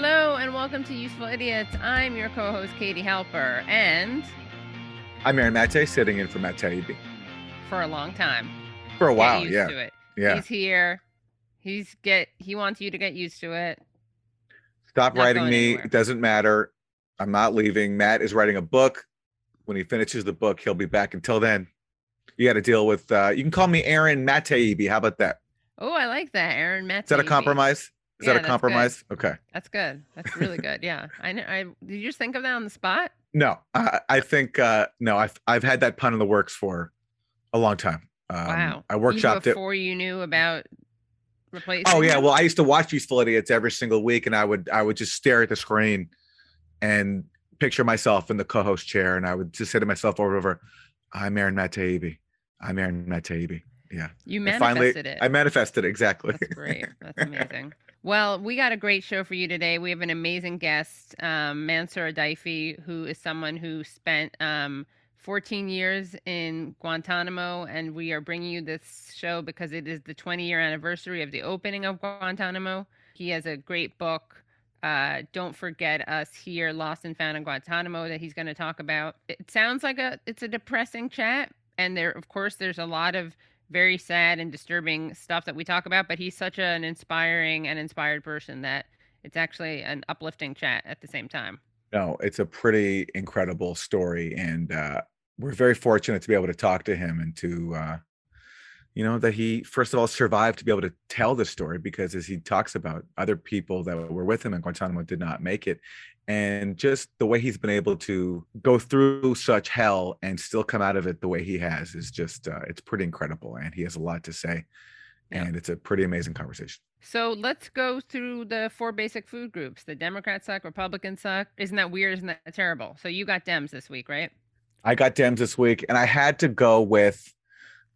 Hello and welcome to Useful Idiots. I'm your co-host Katie Halper, and I'm Aaron Mate, sitting in for Matt Taibbi. For a long time. For a while, yeah. To it. Yeah. He's here. He's get. He wants you to get used to it. Stop Not writing me. anywhere. It doesn't matter. I'm not leaving. Matt is writing a book. When he finishes the book, he'll be back. Until then, you got to deal with. uh You can call me Aaron Matt Taibbi. How about that? Oh, I like that, Aaron. Matt. Is that a compromise? Is Yeah, that a that's good. compromise? Okay. That's good. That's really good. Yeah. I know. I did you just think of that on the spot? No, I, I think uh no. I've I've had that pun in the works for a long time. Um, wow. I Even workshopped it. before you knew about replacing. Oh yeah, him? well I used to watch Useful Idiots every single week, and I would I would just stare at the screen and picture myself in the co-host chair, and I would just say to myself over and over, "I'm Aaron Matt I'm Aaron Matt Yeah, you manifested it. I manifested it exactly. That's great. That's amazing. Well, we got a great show for you today. We have an amazing guest, um, Mansoor Adayfi, who is someone who spent um, 14 years in Guantanamo, and we are bringing you this show because it is the 20 year anniversary of the opening of Guantanamo. He has a great book. Uh, don't forget us here, lost and found in Guantanamo, that he's going to talk about. It sounds like a it's a depressing chat, and there, of course, there's a lot of very sad and disturbing stuff that we talk about, but he's such an inspiring and inspired person that it's actually an uplifting chat at the same time. no, it's a pretty incredible story, and uh, we're very fortunate to be able to talk to him and to. Uh, you know that he first of all survived to be able to tell the story because as he talks about other people that were with him in guantanamo did not make it and just the way he's been able to go through such hell and still come out of it the way he has is just uh, it's pretty incredible and he has a lot to say Yeah. and it's a pretty amazing conversation So let's go through the four basic food groups. The Democrats suck, Republicans suck. Isn't that weird? Isn't that terrible? So you got Dems this week, right? i got dems this week and i had to go with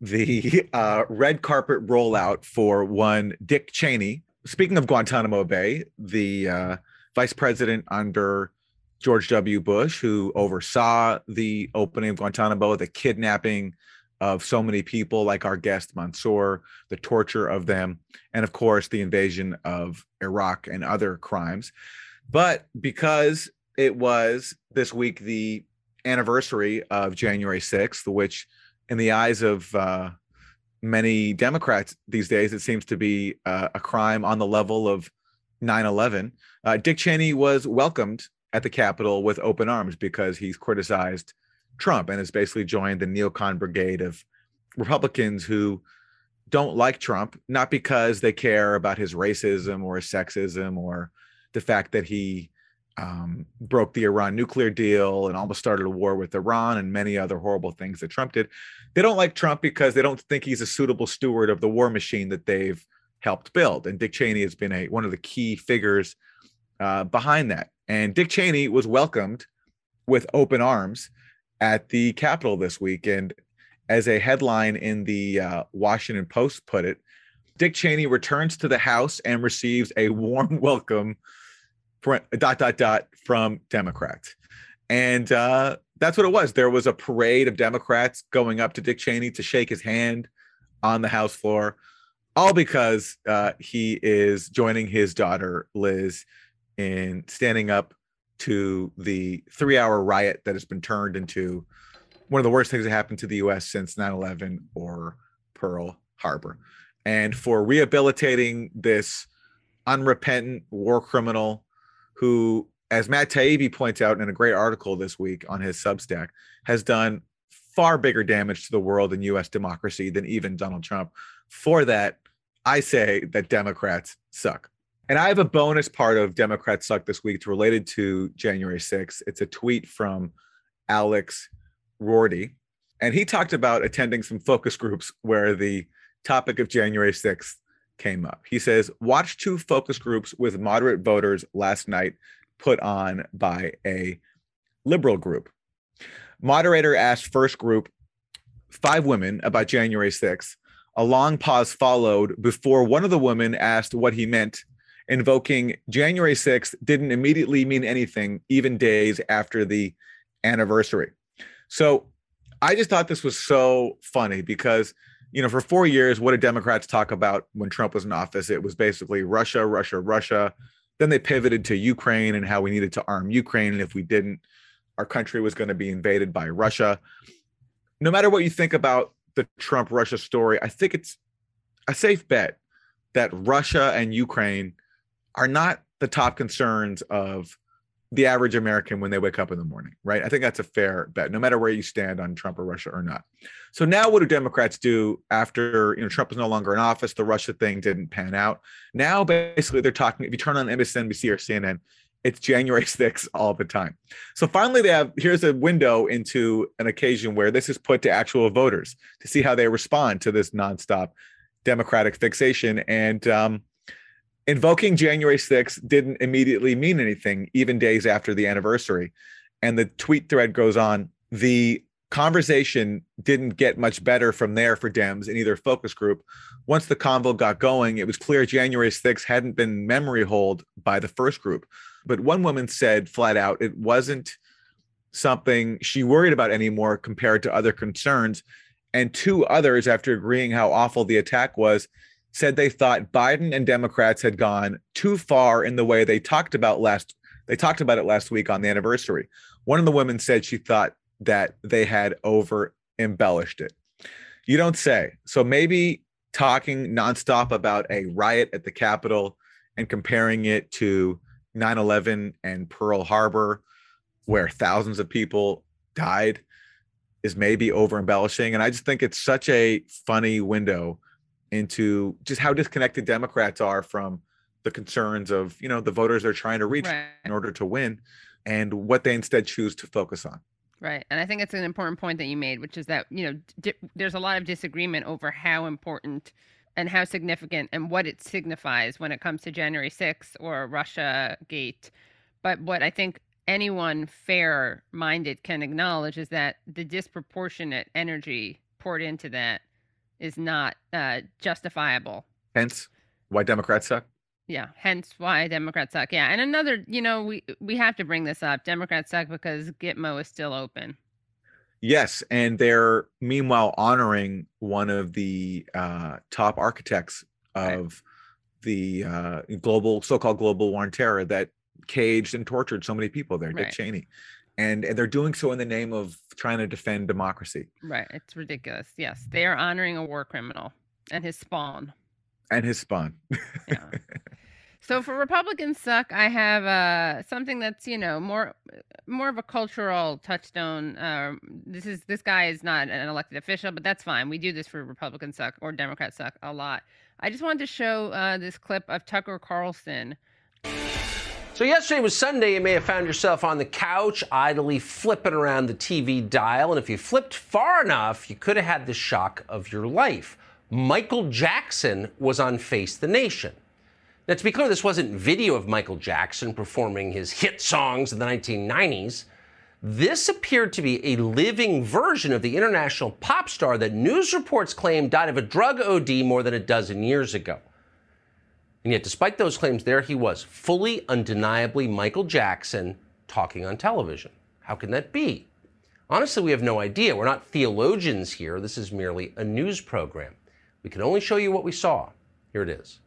the uh, red carpet rollout for one dick cheney speaking of guantanamo bay the uh, vice president under George W. Bush, who oversaw the opening of Guantanamo, the kidnapping of so many people, like our guest Mansoor, the torture of them, and of course, the invasion of Iraq and other crimes. But because it was this week the anniversary of January 6th, which, in the eyes of uh, many Democrats these days, it seems to be uh, a crime on the level of 9 11. Uh, Dick Cheney was welcomed at the Capitol with open arms because he's criticized Trump and has basically joined the neocon brigade of Republicans who don't like Trump, not because they care about his racism or his sexism or the fact that he um, broke the Iran nuclear deal and almost started a war with Iran and many other horrible things that Trump did. They don't like Trump because they don't think he's a suitable steward of the war machine that they've helped build. And Dick Cheney has been a one of the key figures uh, behind that. And Dick Cheney was welcomed with open arms at the Capitol this week. And as a headline in the uh, Washington Post put it, Dick Cheney returns to the House and receives a warm welcome, dot dot dot, from Democrats. And uh, that's what it was. There was a parade of Democrats going up to Dick Cheney to shake his hand on the House floor, all because uh, he is joining his daughter Liz in standing up to the three-hour riot that has been turned into one of the worst things that happened to the U.S. since 9/11 or Pearl Harbor, and for rehabilitating this unrepentant war criminal who, as Matt Taibbi points out in a great article this week on his Substack, has done far bigger damage to the world and U.S. democracy than even Donald Trump. For that, I say that Democrats suck. And I have a bonus part of Democrats Suck this week. It's related to January 6th. It's a tweet from Alex Roarty. And he talked about attending some focus groups where the topic of January 6th came up. He says, Watch two focus groups with moderate voters last night put on by a liberal group. Moderator asked first group, five women, uh, about January 6th. A long pause followed before one of the women asked what he meant invoking January 6th didn't immediately mean anything, even days after the anniversary. So I just thought this was so funny because, you know, for four years, what did Democrats talk about when Trump was in office? It was basically Russia, Russia, Russia. Then they pivoted to Ukraine and how we needed to arm Ukraine. And if we didn't, our country was going to be invaded by Russia. No matter what you think about the Trump Russia story, I think it's a safe bet that Russia and Ukraine are not the top concerns of the average American when they wake up in the morning, right? I think that's a fair bet, no matter where you stand on Trump or Russia or not. So now, what do Democrats do after you know Trump is no longer in office? The Russia thing didn't pan out. Now, basically, they're talking. If you turn on MSNBC or CNN, it's January 6th all the time. So finally, they have here's a window into an occasion where this is put to actual voters to see how they respond to this nonstop Democratic fixation. And um, invoking January 6th didn't immediately mean anything, even days after the anniversary. And the tweet thread goes on. The conversation didn't get much better from there for Dems in either focus group. Once the convo got going, it was clear January 6th hadn't been memory hold by the first group. But one woman said flat out it wasn't something she worried about anymore compared to other concerns. And two others, after agreeing how awful the attack was, said they thought Biden and Democrats had gone too far in the way they talked about last they talked about it last week on the anniversary. One of the women said she thought that they had over embellished it. You don't say. So maybe talking nonstop about a riot at the Capitol and comparing it to 9/11 and Pearl Harbor where thousands of people died is maybe over embellishing and I just think it's such a funny window into just how disconnected Democrats are from the concerns of you know the voters they're trying to reach right. in order to win, and what they instead choose to focus on. Right, and I think it's an important point that you made, which is that you know di- there's a lot of disagreement over how important and how significant and what it signifies when it comes to January 6th or Russia Gate. But what I think anyone fair minded can acknowledge is that the disproportionate energy poured into that is not uh, justifiable. Hence, why Democrats suck. Yeah, hence why Democrats suck. Yeah, and another, you know, we we have to bring this up. Democrats suck because Gitmo is still open. Yes, and they're meanwhile honoring one of the uh, top architects of right. the uh, global, so-called global war on terror that caged and tortured so many people there, right. Dick Cheney and, and they're doing so in the name of trying to defend democracy. Right. It's ridiculous. Yes. They are honoring a war criminal and his spawn. And his spawn. yeah. So for Republicans suck, I have uh, something that's you know more more of a cultural touchstone. Uh, this is this guy is not an elected official, but that's fine. We do this for Republicans suck or Democrats suck a lot. I just wanted to show uh, this clip of Tucker Carlson so, yesterday was Sunday. You may have found yourself on the couch, idly flipping around the TV dial. And if you flipped far enough, you could have had the shock of your life. Michael Jackson was on Face the Nation. Now, to be clear, this wasn't video of Michael Jackson performing his hit songs in the 1990s. This appeared to be a living version of the international pop star that news reports claim died of a drug OD more than a dozen years ago. And yet, despite those claims, there he was, fully, undeniably Michael Jackson talking on television. How can that be? Honestly, we have no idea. We're not theologians here. This is merely a news program. We can only show you what we saw. Here it is.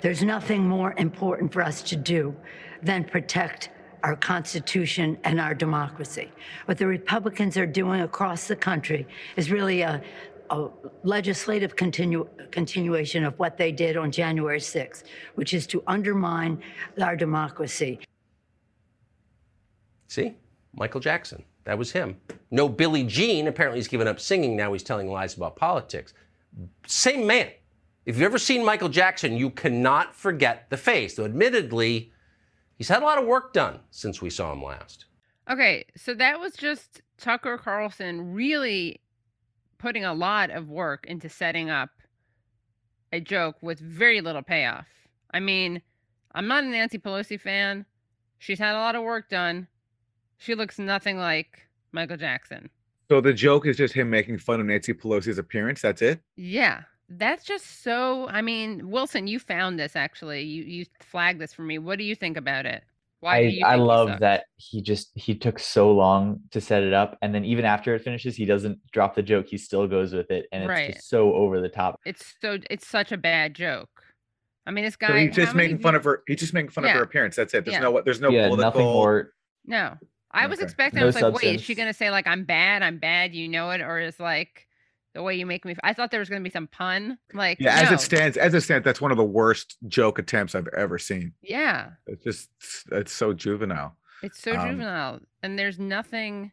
There's nothing more important for us to do than protect our Constitution and our democracy. What the Republicans are doing across the country is really a, a legislative continu- continuation of what they did on January 6th, which is to undermine our democracy. See, Michael Jackson, that was him. No Billie Jean. Apparently, he's given up singing. Now he's telling lies about politics. Same man. If you've ever seen Michael Jackson, you cannot forget the face. Though, admittedly, he's had a lot of work done since we saw him last. Okay, so that was just Tucker Carlson really putting a lot of work into setting up a joke with very little payoff. I mean, I'm not a Nancy Pelosi fan. She's had a lot of work done. She looks nothing like Michael Jackson. So the joke is just him making fun of Nancy Pelosi's appearance. That's it. Yeah, that's just so. I mean, Wilson, you found this actually. You you flagged this for me. What do you think about it? Why I, I love that he just he took so long to set it up, and then even after it finishes, he doesn't drop the joke. He still goes with it, and it's right. just so over the top. It's so it's such a bad joke. I mean, this So guy. he's just how many making fun of her. He's just making fun of her appearance. That's it. There's Yeah. no. There's no yeah, political. nothing more. No, I was expecting. No I was like, wait, is she gonna say like I'm bad, I'm bad, you know it, or is like the way you make me. I thought there was gonna be some pun. Like, Yeah, as no. it stands, as it stands, that's one of the worst joke attempts I've ever seen. Yeah, It's just, it's so juvenile. it's so Um, juvenile, and there's nothing.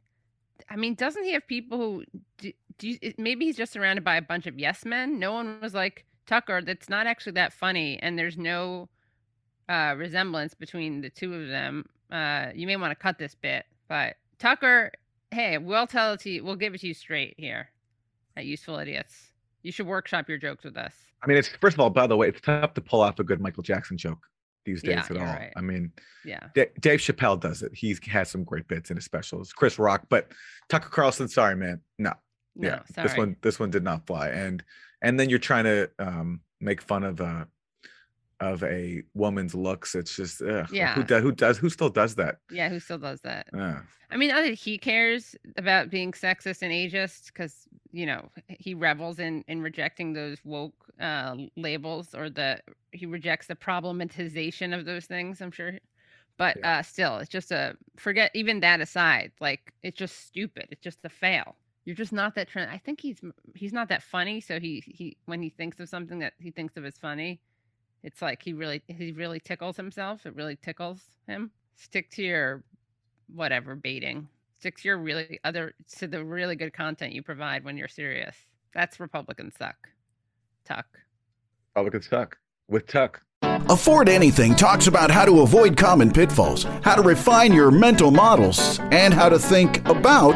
I mean, doesn't he have people who do? do you, maybe he's just surrounded by a bunch of yes men. No one was like Tucker. That's not actually that funny, and there's no uh, resemblance between the two of them. Uh, you may want to cut this bit, but Tucker, hey, we'll tell it to you. We'll give it to you straight here at Useful Idiots. You should workshop your jokes with us. I mean, it's first of all, by the way, it's tough to pull off a good Michael Jackson joke these days Yeah, at all. right. I mean, Yeah. Da- Dave Chappelle does it. He has some great bits in his specials. Chris Rock, but Tucker Carlson, sorry, man, no, No, yeah, sorry. this one, this one did not fly. And and then you're trying to um, make fun of a of a woman's looks. It's just, ugh, Yeah. who does, who does, who still does that? Yeah, who still does that? Uh, I mean, other he cares about being sexist and ageist because you know he revels in in rejecting those woke uh, labels or the he rejects the problematization of those things. I'm sure, but uh, still, it's just a forget. Even that aside, like it's just stupid. It's just a fail. You're just not that. Trend. I think he's he's not that funny. So he he when he thinks of something that he thinks of as funny, it's like he really he really tickles himself. It really tickles him. Stick to your whatever baiting. Stick to your really other to the really good content you provide when you're serious. That's Republicans suck. Tuck. Republican suck with Tuck. Afford Anything talks about how to avoid common pitfalls, how to refine your mental models, and how to think about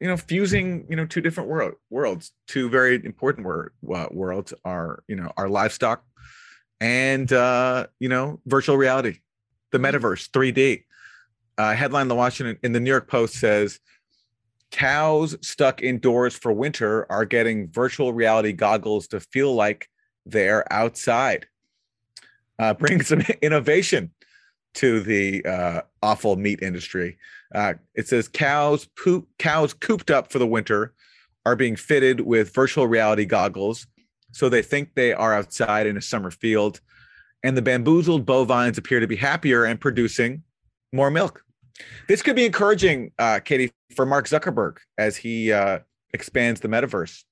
You know, fusing you know two different world worlds, two very important wor- uh, worlds are you know our livestock and uh, you know virtual reality, the metaverse, 3D. Uh, headline in the Washington in the New York Post says cows stuck indoors for winter are getting virtual reality goggles to feel like they're outside. Uh, bring some innovation to the uh, awful meat industry. Uh, it says cows poop cows cooped up for the winter are being fitted with virtual reality goggles so they think they are outside in a summer field and the bamboozled bovines appear to be happier and producing more milk this could be encouraging uh, katie for mark zuckerberg as he uh, expands the metaverse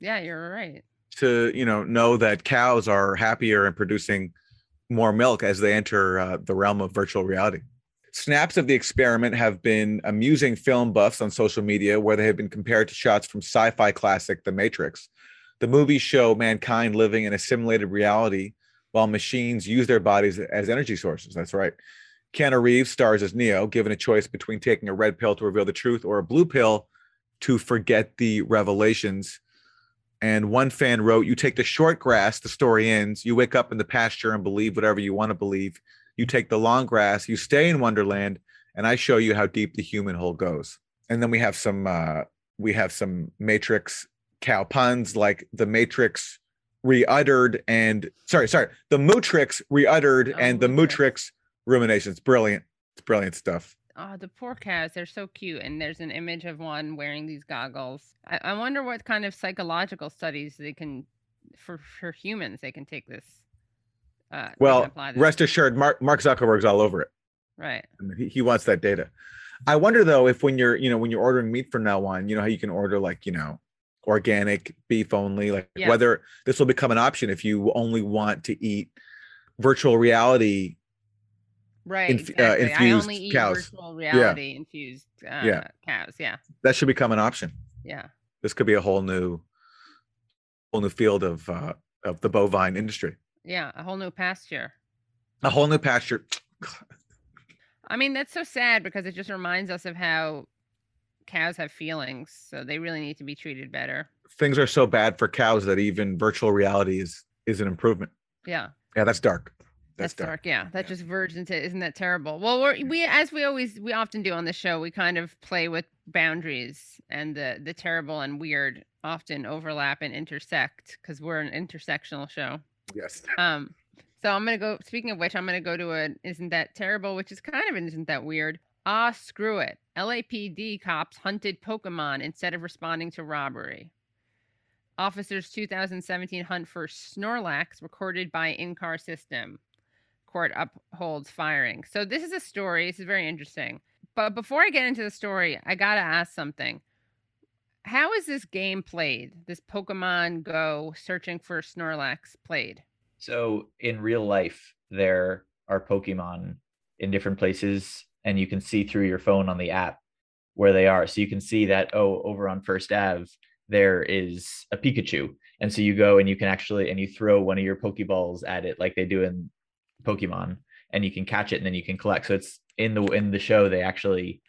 Yeah, you're right. to you know know that cows are happier and producing more milk as they enter uh, the realm of virtual reality. Snaps of the experiment have been amusing film buffs on social media where they have been compared to shots from sci-fi classic The Matrix. The movies show mankind living in a simulated reality while machines use their bodies as energy sources. That's right. Keanu Reeves stars as Neo, given a choice between taking a red pill to reveal the truth or a blue pill to forget the revelations. And one fan wrote, You take the short grass, the story ends. You wake up in the pasture and believe whatever you want to believe. You take the long grass, you stay in Wonderland, and I show you how deep the human hole goes. And then we have some uh we have some Matrix cow puns like the Matrix reuttered and sorry, sorry, the Mootrix reuttered Oh, and the Mootrix. Mootrix ruminations. Brilliant. It's brilliant stuff. Oh, the poor cows. They're so cute. And there's an image of one wearing these goggles. I, I wonder what kind of psychological studies they can, for, for humans, they can take this. Uh, Well, rest assured, Mark Mark Zuckerberg's all over it. Right. I mean, he, he wants that data. I wonder though if when you're, you know, when you're ordering meat from now on, you know how you can order like, you know, organic beef only, like Yeah. whether this will become an option if you only want to eat virtual reality. Right. Inf- uh, exactly. I only infused eat cows. virtual reality infused uh, Yeah. cows. Yeah. That should become an option. Yeah. This could be a whole new, whole new field of uh, of the bovine industry, Yeah. A whole new pasture. a whole new pasture. I mean, that's so sad because it just reminds us of how cows have feelings. So they really need to be treated better. Things are so bad for cows that even virtual reality is is an improvement. Yeah. Yeah, that's dark. That's, dark. dark. Yeah, that Yeah. just verged into. Isn't that terrible? Well, we're, we mm-hmm. as we always we often do on the show, we kind of play with boundaries, and the the terrible and weird often overlap and intersect because we're an intersectional show. Yes. Um, so I'm gonna go. Speaking of which, I'm gonna go to an "Isn't that terrible?" which is kind of "Isn't that weird?" Ah, screw it. LAPD cops hunted Pokemon instead of responding to robbery. Officers' 2017 hunt for Snorlax recorded by in-car system. Court upholds firing. So this is a story. This is very interesting. But before I get into the story, I gotta ask something. How is this game played? This Pokemon Go searching for Snorlax played? So in real life, there are Pokemon in different places, and you can see through your phone on the app where they are. So you can see that, oh, over on First Ave, there is a Pikachu. And so you go and you can actually and you throw one of your Pokeballs at it like they do in Pokemon, and you can catch it and then you can collect. So it's in the in the show, they actually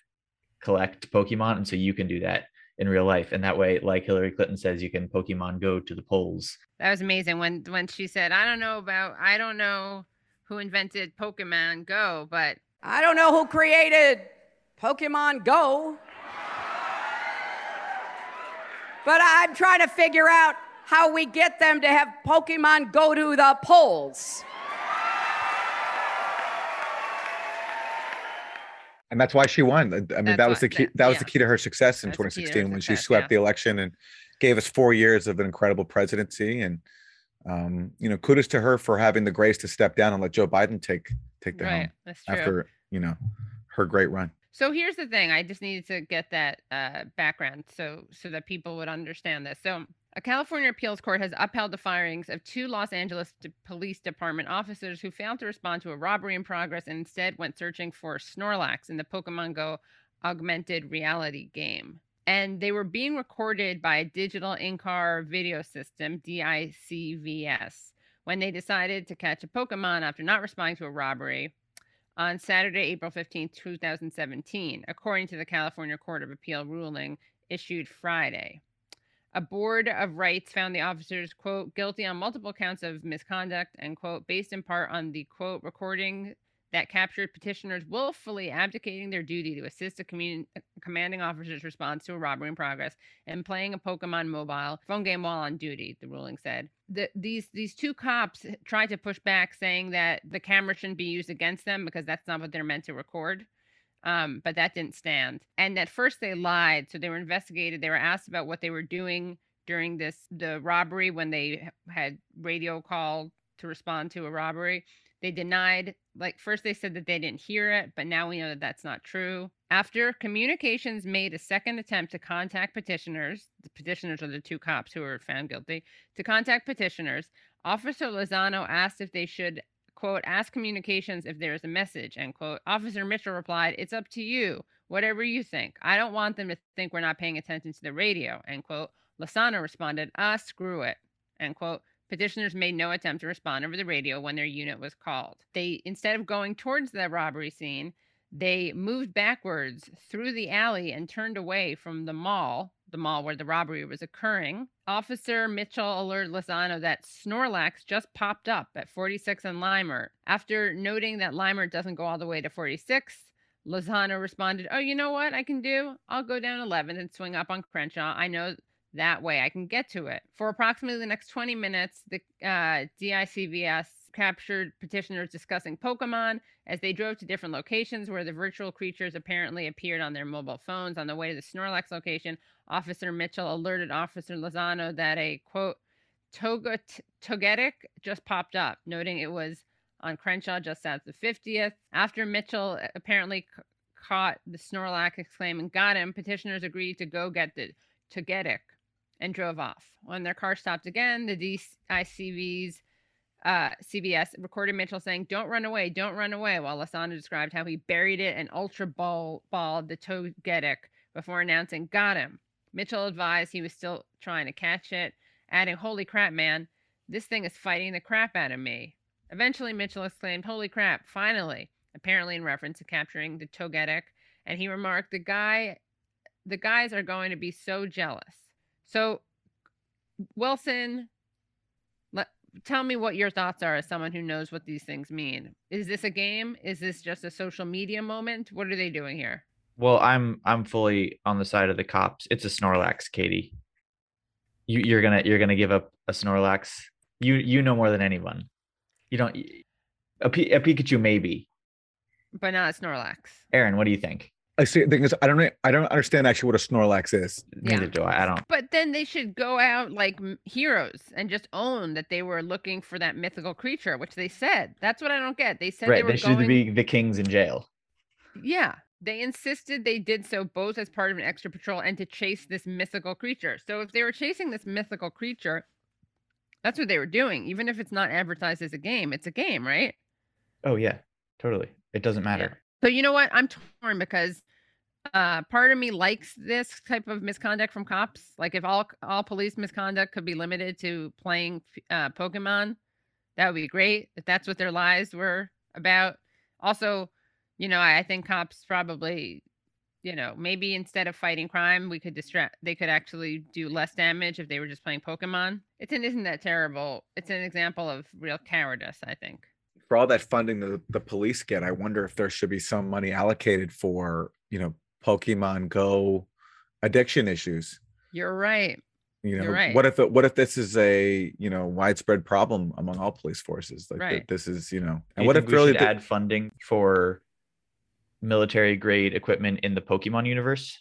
collect Pokemon, and so you can do that in real life. And that way, like Hillary Clinton says, you can Pokemon go to the polls. That was amazing when when she said, "I don't know about I don't know who invented Pokemon Go, but I don't know who created Pokemon Go, but I'm trying to figure out how we get them to have Pokemon go to the polls. And that's why she won. I mean, That's that was the key. that- That was yeah. the key to her success in That's the key to her 2016 when she swept yeah. the election and gave us four years of an incredible presidency. And um, you know, kudos to her for having the grace to step down and let Joe Biden take take the right, helm that's true." after you know her great run. So here's the thing. I just needed to get that uh, background so so that people would understand this. So a California appeals court has upheld the firings of two Los Angeles D- Police Department officers who failed to respond to a robbery in progress and instead went searching for Snorlax in the Pokemon Go augmented reality game. And they were being recorded by a digital in-car video system, DICVS, when they decided to catch a Pokemon after not responding to a robbery on Saturday, April 15, 2017, according to the California Court of Appeal ruling issued Friday. A board of rights found the officers, quote, guilty on multiple counts of misconduct, and, quote, based in part on the, quote, recording that captured petitioners willfully abdicating their duty to assist a commun- commanding officer's response to a robbery in progress and playing a Pokemon mobile phone game while on duty, the ruling said. The, these these two cops tried to push back, saying that the camera shouldn't be used against them because that's not what they're meant to record. Um, but that didn't stand. And at first they lied, so they were investigated. They were asked about what they were doing during this the robbery when they had radio call to respond to a robbery. They denied, like, first they said that they didn't hear it, but now we know that that's not true. After communications made a second attempt to contact petitioners, the petitioners are the two cops who were found guilty, to contact petitioners, Officer Lozano asked if they should, quote, ask communications if there is a message, end quote. Officer Mitchell replied, It's up to you, whatever you think. I don't want them to think we're not paying attention to the radio, end quote. Lozano responded, Ah, screw it, end quote. Petitioners made no attempt to respond over the radio when their unit was called. They, instead of going towards the robbery scene, they moved backwards through the alley and turned away from the mall, the mall where the robbery was occurring. Officer Mitchell alerted Lozano that Snorlax just popped up at 46 and Leimert. After noting that Leimert doesn't go all the way to 46, Lozano responded, Oh, you know what I can do? I'll go down 11 and swing up on Crenshaw. I know that way I can get to it. For approximately the next 20 minutes, the uh, DICVS captured petitioners discussing Pokemon as they drove to different locations where the virtual creatures apparently appeared on their mobile phones. On the way to the Snorlax location, Officer Mitchell alerted Officer Lozano that a quote Toga Togetic just popped up, noting it was on Crenshaw just south of 50th. After Mitchell uh, apparently c- caught the Snorlax exclaiming, Got him, petitioners agreed to go get the Togetic and drove off. When their car stopped again, the DICVs uh, CBS recorded Mitchell saying, Don't run away, don't run away, while Lozano described how he buried it and ultra ball balled the Togetic before announcing, Got him. Mitchell advised he was still trying to catch it, adding, Holy crap, man, this thing is fighting the crap out of me. Eventually, Mitchell exclaimed, Holy crap, finally, apparently in reference to capturing the Togetic, and he remarked, The guy, the guys are going to be so jealous. So, Wilson, tell me what your thoughts are as someone who knows what these things mean. Is this a game? Is this just a social media moment? What are they doing here? Well, I'm I'm fully on the side of the cops. It's a Snorlax, Katie. You you're gonna you're gonna give up a Snorlax. You you know more than anyone. You don't a, P, a Pikachu maybe. But not a Snorlax. Aaron, what do you think? I see. The thing is, I don't. I don't understand actually what a Snorlax is. Neither do I. I don't. But then they should go out like heroes and just own that they were looking for that mythical creature, which they said. That's what I don't get. They said they Right, were they should going. be the kings in jail. Yeah, they insisted they did so both as part of an extra patrol and to chase this mythical creature. So if they were chasing this mythical creature, that's what they were doing. Even if it's not advertised as a game, it's a game, right? Oh yeah, totally. It doesn't matter. So you know what? I'm torn because uh, part of me likes this type of misconduct from cops. Like if all all police misconduct could be limited to playing uh, Pokemon, that would be great. If that's what their lives were about. Also, you know, I, I think cops probably, you know, maybe instead of fighting crime, we could distract. They could actually do less damage if they were just playing Pokemon. It's an isn't that terrible? It's an example of real cowardice. I think. For all that funding the the police get, I wonder if there should be some money allocated for you know Pokemon Go addiction issues. You're right. You know, You're right. what if it, what if this is a you know widespread problem among all police forces? Like that Right. this is you know, and you what if we really should the- add funding for military grade equipment in the Pokemon universe?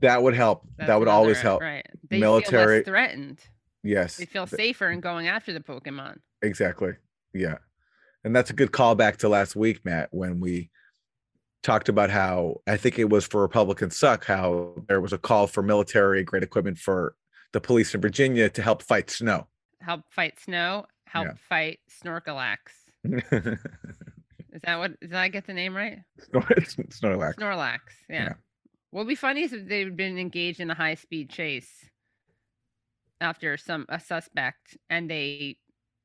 that would help. That's that would always help. Right. They feel Military- less threatened. Yes, They feel safer in going after the Pokemon. Exactly. Yeah. And that's a good callback to last week, Matt, when we talked about how I think it was for Republican Suck, how there was a call for military grade equipment for the police in Virginia to help fight snow. Help fight snow. Help Yeah. fight Snorkelax. Is that what? Did I get the name right? Snorlax. Snorlax. Yeah. Yeah. What would be funny is if they'd been engaged in a high speed chase after some a suspect, and they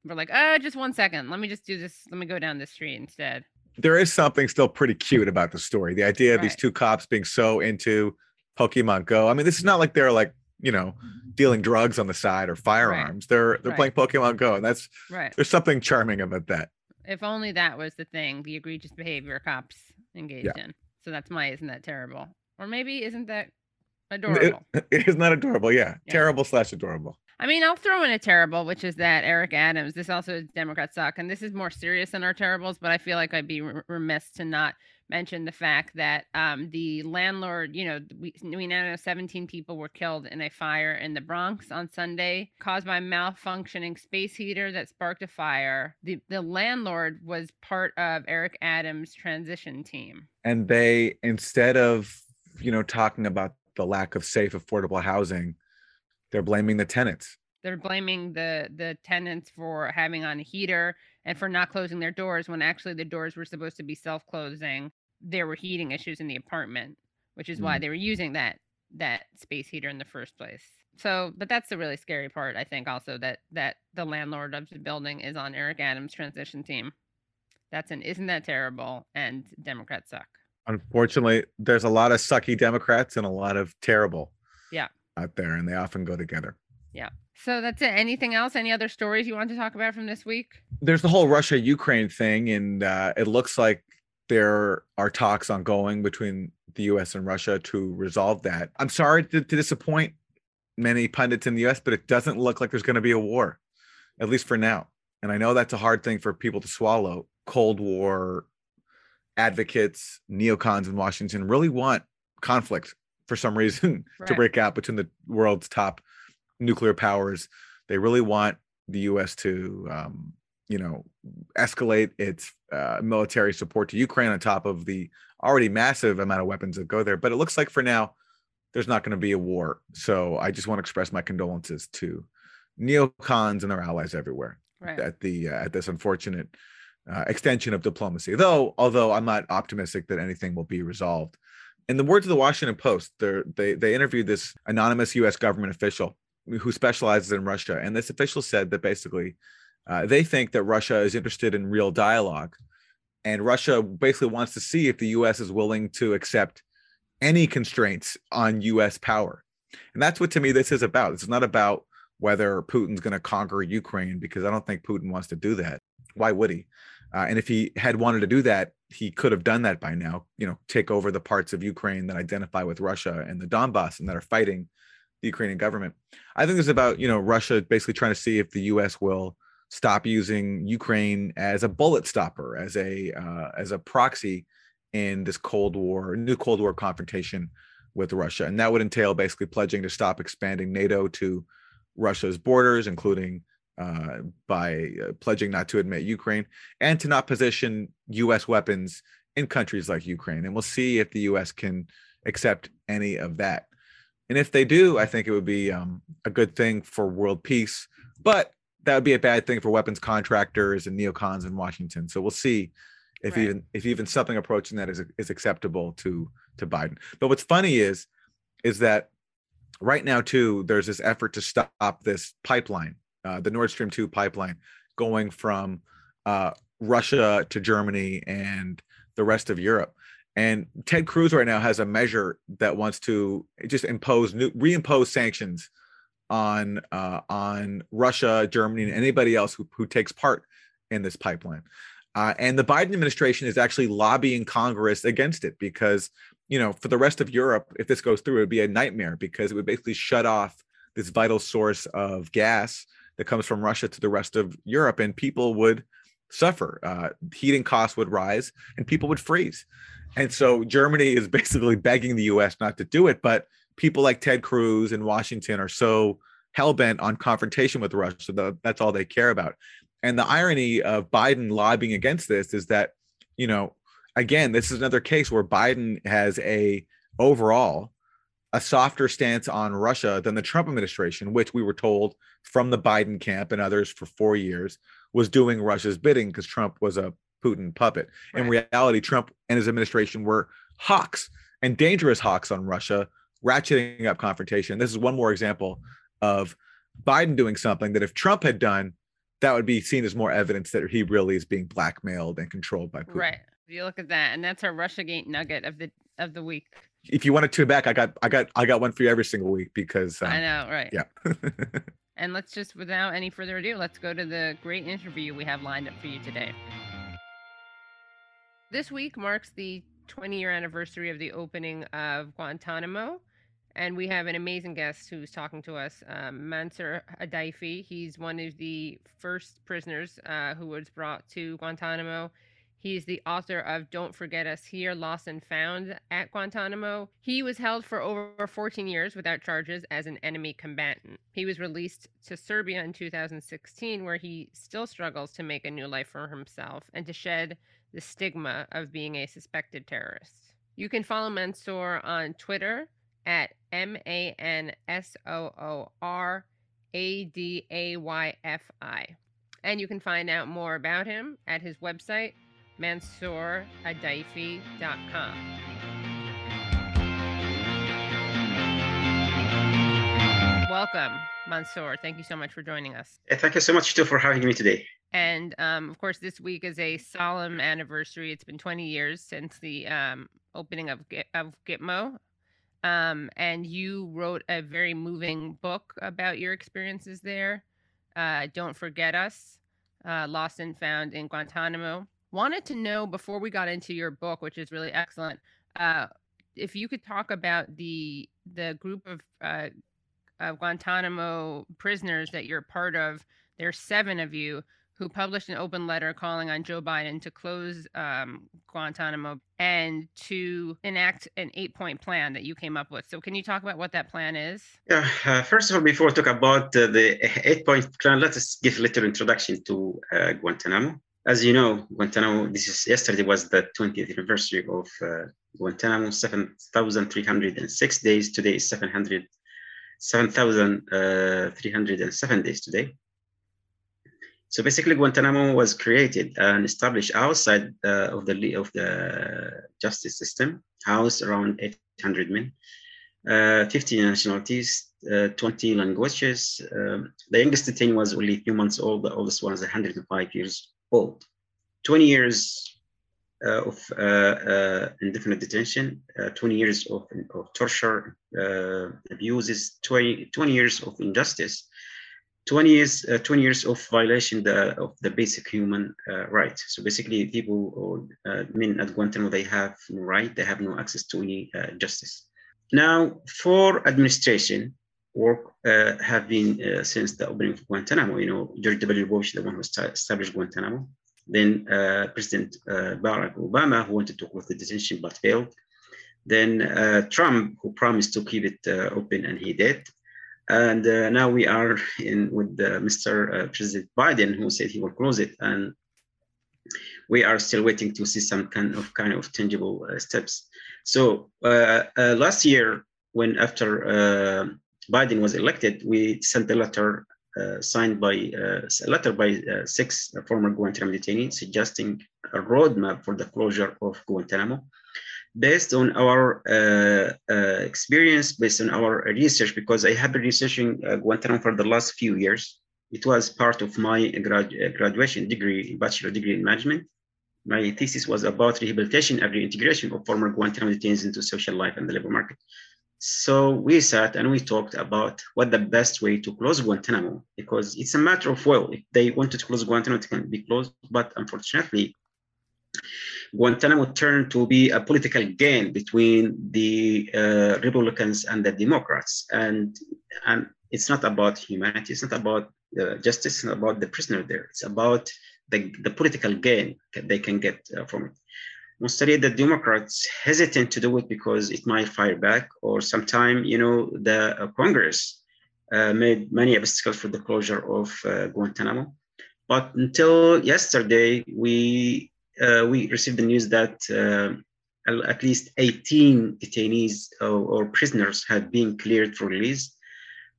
were like, "Oh, just one second. Let me just do this. Let me go down this street instead." There is something still pretty cute about the story. The idea of these two cops being so into Pokemon Go. I mean, this is not like they're like, you know, mm-hmm. dealing drugs on the side or firearms. They're they're Right. playing Pokemon Go. And that's Right. there's something charming about that. If only that was the thing, the egregious behavior cops engaged in. So that's my isn't that terrible? Or maybe isn't that adorable? It is not adorable. Yeah. Yeah. Terrible slash adorable. I mean, I'll throw in a terrible, which is that Eric Adams. This also is Democrat suck, and this is more serious than our terribles. But I feel like I'd be remiss to not mention the fact that um, the landlord, you know, we, we now know 17 people were killed in a fire in the Bronx on Sunday caused by a malfunctioning space heater that sparked a fire. The the landlord was part of Eric Adams' transition team. And they, instead of, you know, talking about the lack of safe, affordable housing, they're blaming the tenants. they're blaming the the tenants for having on a heater and for not closing their doors when actually the doors were supposed to be self-closing. There were heating issues in the apartment which is why Mm. they were using that that space heater in the first place. So but that's the really scary part i think also that that the landlord of the building is on eric adams transition team. That's an isn't that terrible? And democrats suck. Unfortunately, there's a lot of sucky Democrats and a lot of terrible. Yeah out there, and they often go together. yeah so that's it anything else any other stories you want to talk about from this week There's the whole Russia Ukraine thing, and uh, it looks like there are talks ongoing between the US and Russia to resolve that. I'm sorry to, to disappoint many pundits in the US, but it doesn't look like there's going to be a war, at least for now. And I know that's a hard thing for people to swallow. Cold War advocates, neocons in Washington really want conflict for some reason to break out between the world's top nuclear powers. They really want the U.S. to, um, you know, escalate its uh, military support to Ukraine on top of the already massive amount of weapons that go there. But it looks like for now, there's not going to be a war. So I just want to express my condolences to neocons and their allies everywhere right at the uh, at this unfortunate uh, extension of diplomacy. Though, although I'm not optimistic that anything will be resolved. In the words of the Washington Post, they they interviewed this anonymous U.S. government official who specializes in Russia, and this official said that basically uh, they think that Russia is interested in real dialogue, and Russia basically wants to see if the U.S. is willing to accept any constraints on U.S. power, and that's what to me this is about. It's not about whether Putin's going to conquer Ukraine because I don't think Putin wants to do that. Why would he? Uh, and if he had wanted to do that, he could have done that by now. You know, take over the parts of Ukraine that identify with Russia and the Donbass and that are fighting the Ukrainian government. I think it's about you know Russia basically trying to see if the U.S. will stop using Ukraine as a bullet stopper, as a uh, as a proxy in this Cold War, new Cold War confrontation with Russia, and that would entail basically pledging to stop expanding NATO to Russia's borders, including uh, by uh, pledging not to admit Ukraine and to not position U.S. weapons in countries like Ukraine. And we'll see if the U.S. can accept any of that. And if they do, I think it would be um, a good thing for world peace. But that would be a bad thing for weapons contractors and neocons in Washington. So we'll see if right. even if even something approaching that is is acceptable to to Biden. But what's funny is is that right now too there's this effort to stop this pipeline, uh, the Nord Stream 2 pipeline going from uh, Russia to Germany and the rest of Europe. And Ted Cruz right now has a measure that wants to just impose new reimpose sanctions on uh, on Russia, Germany, and anybody else who, who takes part in this pipeline. Uh, and the Biden administration is actually lobbying Congress against it because, you know, for the rest of Europe, if this goes through, it would be a nightmare because it would basically shut off this vital source of gas that comes from Russia to the rest of Europe, and people would suffer. Uh, heating costs would rise, and people would freeze. And so Germany is basically begging the U.S. not to do it, but people like Ted Cruz in Washington are so hell bent on confrontation with Russia that that's all they care about. And the irony of Biden lobbying against this is that, you know, again, this is another case where Biden has a overall a softer stance on Russia than the Trump administration, which we were told from the Biden camp and others for four years was doing Russia's bidding because Trump was a Putin puppet. Right. In reality, Trump and his administration were hawks and dangerous hawks on Russia ratcheting up confrontation. This is one more example of Biden doing something that if Trump had done, that would be seen as more evidence that he really is being blackmailed and controlled by Putin. Right. You look at that, and that's our RussiaGate nugget of the of the week. If you want to tune back, I got I got I got one for you every single week because um, I know, right? Yeah. and let's just, without any further ado, let's go to the great interview we have lined up for you today. This week marks the 20 year anniversary of the opening of Guantanamo. And we have an amazing guest who's talking to us, um, Mansoor Adayfi. He's one of the first prisoners uh, who was brought to Guantanamo. He's the author of Don't Forget Us Here Lost and Found at Guantanamo. He was held for over 14 years without charges as an enemy combatant. He was released to Serbia in 2016, where he still struggles to make a new life for himself and to shed the stigma of being a suspected terrorist. You can follow Mansoor on Twitter at M A N S O O R A D A Y F I. And you can find out more about him at his website, mansooradayfi.com. Welcome, Mansoor. Thank you so much for joining us. Thank you so much, too, for having me today. And um, of course, this week is a solemn anniversary. It's been 20 years since the um, opening of, of Gitmo, um, and you wrote a very moving book about your experiences there. Uh, Don't Forget Us, uh, Lost and Found in Guantanamo. Wanted to know before we got into your book, which is really excellent, uh, if you could talk about the the group of, uh, of Guantanamo prisoners that you're part of. There's seven of you who published an open letter calling on Joe Biden to close um, Guantanamo and to enact an eight point plan that you came up with. So, can you talk about what that plan is? Yeah, uh, first of all, before we talk about uh, the eight point plan, let us give a little introduction to uh, Guantanamo. As you know, Guantanamo, this is yesterday was the 20th anniversary of uh, Guantanamo, 7,306 days. Today is 700. 7,307 uh, days today. So basically, Guantanamo was created and established outside uh, of the of the justice system, housed around 800 men, uh, 50 nationalities, uh, 20 languages. Um, the youngest detainee was only a few months old. The oldest one was 105 years old. 20 years uh, of uh, uh, indefinite detention, 20 years of, of torture, abuses, 20, 20 years of injustice 20 years, uh, 20 years of violation the, of the basic human uh, right. So basically, people or uh, men at Guantanamo they have no right, they have no access to any uh, justice. Now, for administration, work uh, have been uh, since the opening of Guantanamo. You know, George W. Bush, the one who established Guantanamo. Then President Barack Obama, who wanted to close the detention but failed. Then Trump, who promised to keep it open, and he did. And uh, now we are in with uh, Mr. Uh, President Biden, who said he will close it, and we are still waiting to see some kind of kind of tangible uh, steps. So uh, uh, last year, when after Biden was elected, we sent a letter signed by a letter by six former Guantanamo detainees suggesting a roadmap for the closure of Guantanamo based on our uh, uh, experience, based on our research, because I have been researching uh, Guantanamo for the last few years. It was part of my grad graduation degree, bachelor degree in management. My thesis was about rehabilitation and reintegration of former Guantanamo detainees into social life and the labor market. So we sat and we talked about what the best way to close Guantanamo, because it's a matter of well, if they wanted to close Guantanamo, it can be closed, but unfortunately, Guantanamo turned to be a political game between the uh, Republicans and the Democrats. And, and it's not about humanity, it's not about uh, justice, it's not about the prisoner there. It's about the, the political gain they can get uh, from it. Mostly the Democrats hesitate to do it because it might fire back, or sometime, you know, the uh, Congress uh, made many obstacles for the closure of uh, Guantanamo. But until yesterday, we uh, we received the news that uh, at least 18 detainees or, or, prisoners have been cleared for release.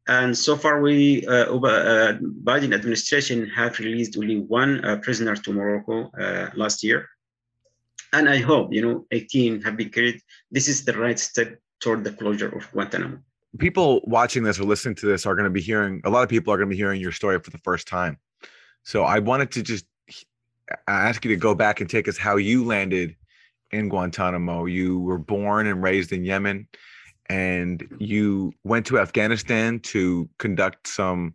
And so far, we uh, uh Biden administration have released only one prisoner to Morocco last year. And I hope, you know, 18 have been cleared. This is the right step toward the closure of Guantanamo. People watching this or listening to this are going to be hearing, a lot of people are going to be hearing your story for the first time. So I wanted to just ask you to go back and take us how you landed in Guantanamo. You were born and raised in Yemen, and you went to Afghanistan to conduct some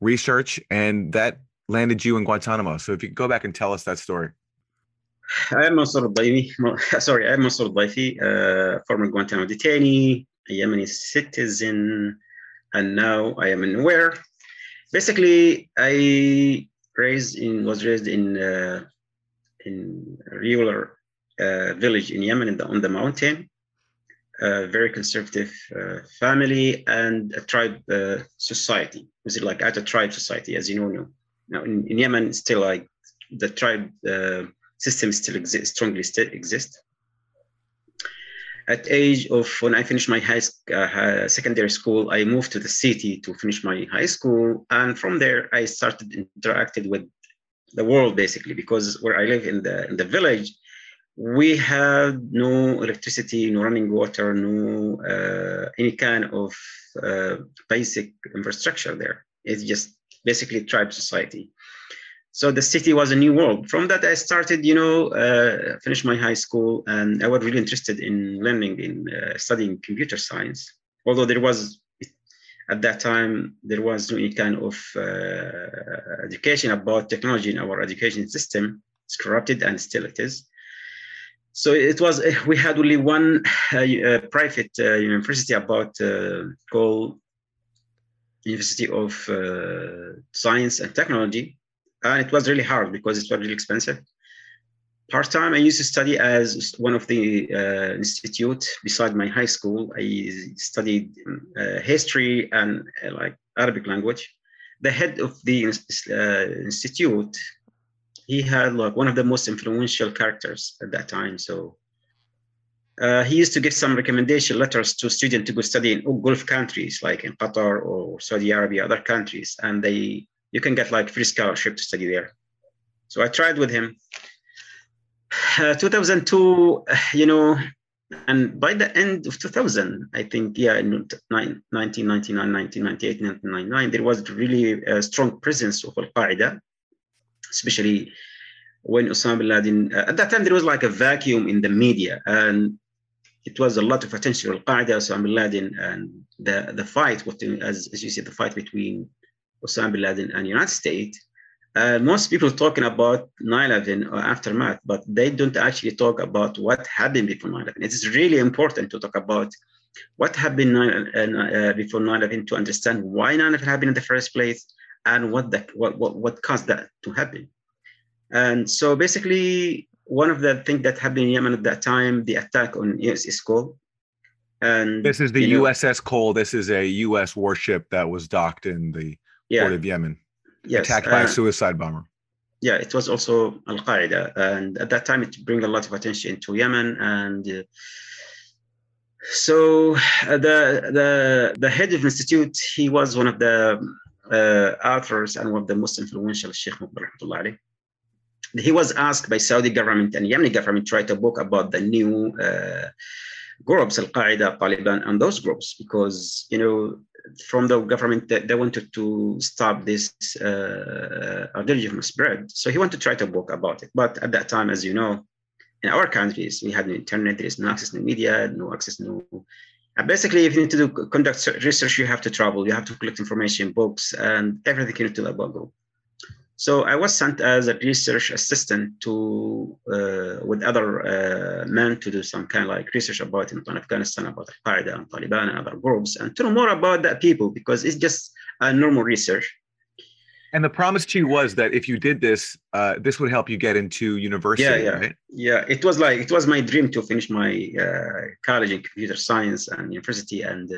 research, and that landed you in Guantanamo. So if you could go back and tell us that story. I'm Mansoor Adayfi. Sorry, I'm Mansoor Adayfi, uh, former Guantanamo detainee, a Yemeni citizen, and now I am in where. Basically, I raised in was raised in uh, in a rural uh, village in Yemen in the, on the mountain. A very conservative uh, family and a tribe uh, society. Is it like at a tribe society, as you know now? Now in, in Yemen, still like the tribe uh, system still exist, strongly still exist. at age of when I finished my high uh, secondary school, I moved to the city to finish my high school, and from there I started interacting with the world basically because where I live in the in the village, we had no electricity, no running water, no uh, any kind of uh, basic infrastructure there. It's just basically tribe society so the city was a new world. From that i started you know uh, finished my high school and i was really interested in learning in uh, studying computer science. Although there was at that time there was no kind of uh, education about technology in our education system. It's corrupted and still it is. So it was we had only one uh, uh, private uh, university about called university of science and technology and it was really hard because it was really expensive. Part time, I used to study as one of the uh, institute beside my high school. I studied uh, history and uh, like Arabic language. The head of the uh, institute, he had like one of the most influential characters at that time. So uh, he used to give some recommendation letters to students to go study in Gulf countries like in Qatar or Saudi Arabia, other countries, and they you can get like free scholarship to study there. So I tried with him. Uh, 2002, you know, and by the end of 2000, I think, yeah, in 1999, 1998, 1999, there was really a strong presence of Al Qaeda, especially when Osama bin Laden, uh, at that time, there was like a vacuum in the media, and it was a lot of attention Al Qaeda, Osama bin Laden, and the, the fight, what, as, as you said, the fight between Osama bin Laden and United States, uh, most people talking about 9/11 or aftermath, but they don't actually talk about what happened before 9/11. It is really important to talk about what happened uh, before 9/11 to understand why 9/11 happened in the first place and what the what what, what caused that to happen. And so basically, one of the things that happened in Yemen at that time, the attack on USS Cole. And this is the USS know, Cole. This is a U.S. warship that was docked in the yeah. port of Yemen, yes, attacked by uh, a suicide bomber. Yeah, it was also Al Qaeda, and at that time it bring a lot of attention to Yemen, and uh, so uh, the the the head of the institute, he was one of the uh, authors and one of the most influential Sheikh Muqbil he was asked by Saudi government and Yemeni government to write a book about the new uh, groups, Al Qaeda, Taliban, and those groups, because you know from the government that they wanted to stop this uh, from spread. So he wanted to write a book about it. But at that time, as you know, in our countries, we had no internet, there is no access to media, no access, no. And basically, if you need to do, conduct research, you have to travel, you have to collect information, books, and everything you need to do about Google. So I was sent as a research assistant to uh, with other uh, men to do some kind of like research about in Afghanistan, about Al Qaeda and Taliban and other groups, and to know more about that people because it's just a normal research. And the promise to you was that if you did this, uh, this would help you get into university. Yeah, yeah, right? yeah. It was like it was my dream to finish my uh, college in computer science and university, and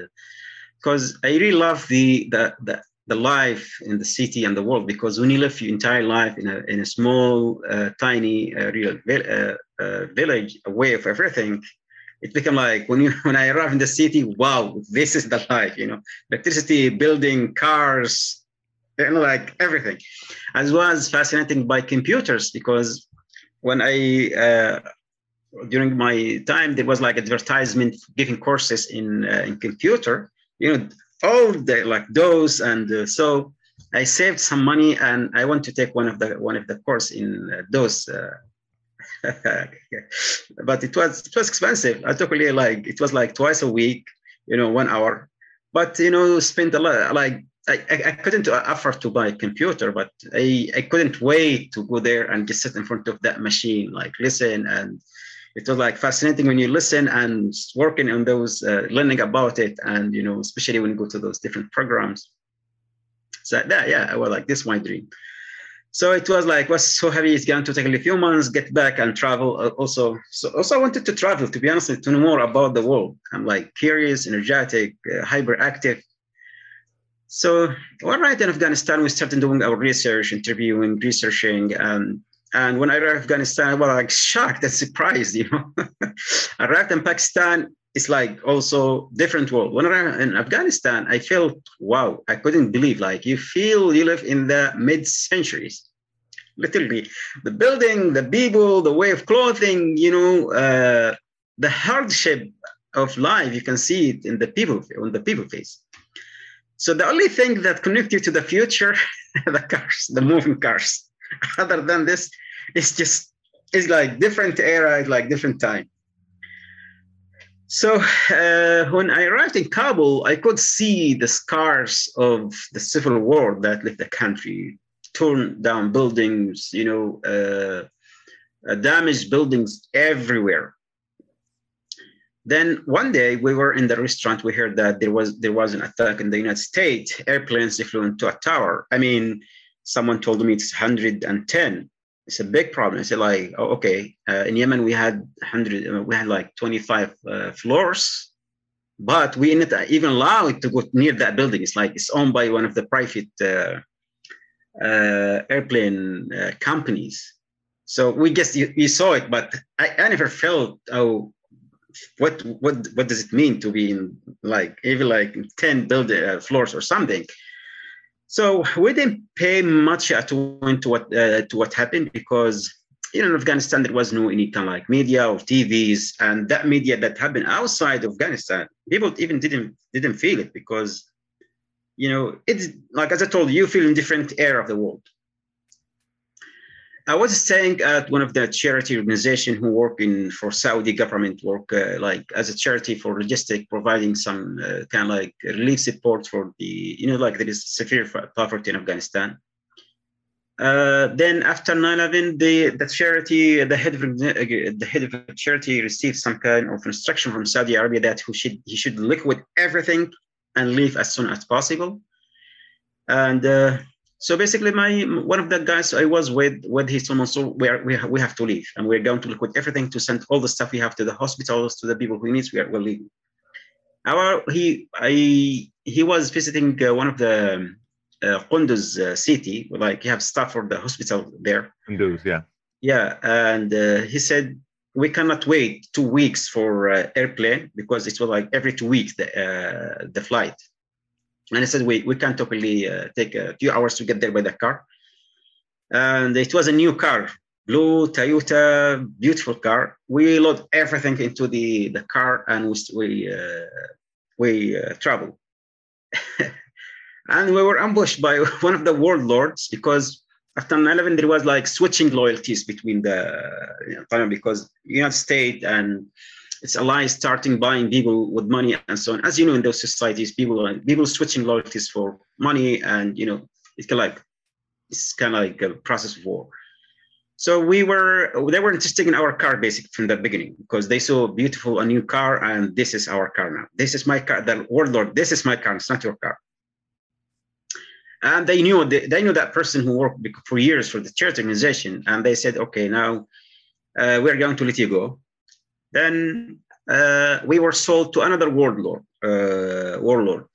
because uh, I really love the the the the life in the city and the world because when you live your entire life in a, in a small uh, tiny uh, real uh, uh, village away of everything it became like when you when i arrive in the city wow this is the life you know. Electricity building cars know like everything. As well as fascinating by computers because when i uh, during my time there was like advertisement giving courses in uh, in computer you know all the like those and uh, so I saved some money and I want to take one of the one of the course in uh, those. Uh, but it was it was expensive. I took really like it was like twice a week, you know, one hour. But you know, spent a lot like I, I, couldn't afford to buy a computer, but I, I couldn't wait to go there and just sit in front of that machine, like listen and it was like fascinating when you listen and working on those, uh, learning about it, and you know, especially when you go to those different programs. So yeah, yeah, I was like, this is my dream. So it was like was so heavy. It's going to take a few months, get back and travel. Uh, also, so also I wanted to travel. To be honest, to know more about the world. I'm like curious, energetic, uh, hyperactive. So, all right, in Afghanistan, we started doing our research, interviewing, researching, and and when I arrived in Afghanistan, I was like shocked and surprised, you know. Arrived in Pakistan, it's like also different world. When I arrived in Afghanistan, I felt, wow, I couldn't believe, like you feel you live in the mid-centuries. Literally, the building, the people, the way of clothing, you know, uh, the hardship of life, you can see it in the people, on the people face. So the only thing that connects you to the future, the cars, the moving cars other than this it's just it's like different era like different time. So uh, when i arrived in kabul i could see the scars of the civil war that left the country. Torn down buildings you know uh, uh, damaged buildings everywhere. Then one day we were in the restaurant we heard that there was there was an attack in the united states. Airplanes flew into a tower. I mean someone told me it's 110 it's a big problem. I said like, oh, okay. Uh, in Yemen, we had 100, uh, we had like 25 uh, floors, but we didn't even allow it to go near that building. It's like it's owned by one of the private uh, uh airplane uh, companies. So we you, you saw it, but I, I never felt oh, what what what does it mean to be in like even like 10 build floors or something? So we didn't pay much attention to what uh, to what happened because you know in Afghanistan there was no any kind of like media or TVs, and that media that happened outside Afghanistan, people even didn't didn't feel it because you know it's like as I told you, you feel in different area of the world. I was staying at one of the charity organization who work in for Saudi government work uh, like as a charity for logistic, providing some uh, kind of like relief support for the you know like there is severe poverty in Afghanistan. Uh, then after 9/11, the the charity, the head of the head of the charity received some kind of instruction from Saudi Arabia that he should he should liquid everything and leave as soon as possible. And uh, so basically, my one of the guys I was with, with his someone, so we are, we have, we have to leave, and we're going to liquid everything to send all the stuff we have to the hospitals to the people who needs. We are we're leaving. Our he I he was visiting uh, one of the uh, Kunduz uh, city, like you have staff for the hospital there. Kunduz, yeah. Yeah, and uh, he said we cannot wait two weeks for uh, airplane because it was like every two weeks the uh, the flight. And I said, we, we can't totally uh, take a few hours to get there by the car. And it was a new car, blue Toyota, beautiful car. We load everything into the, the car and we, we, uh, we uh, travel. and we were ambushed by one of the warlords because after 9-11 there was like switching loyalties between the you know, because united states and it's a lie starting buying people with money and so on. As you know, in those societies, people are people switching loyalties for money, and you know, it's kind of like it's kind of like a process of war. So we were they were interested in our car basically from the beginning because they saw beautiful a new car and this is our car now. This is my car. The warlord. This is my car. It's not your car. And they knew they, they knew that person who worked for years for the church organization, and they said, okay, now uh, we're going to let you go then uh, we were sold to another warlord, uh, warlord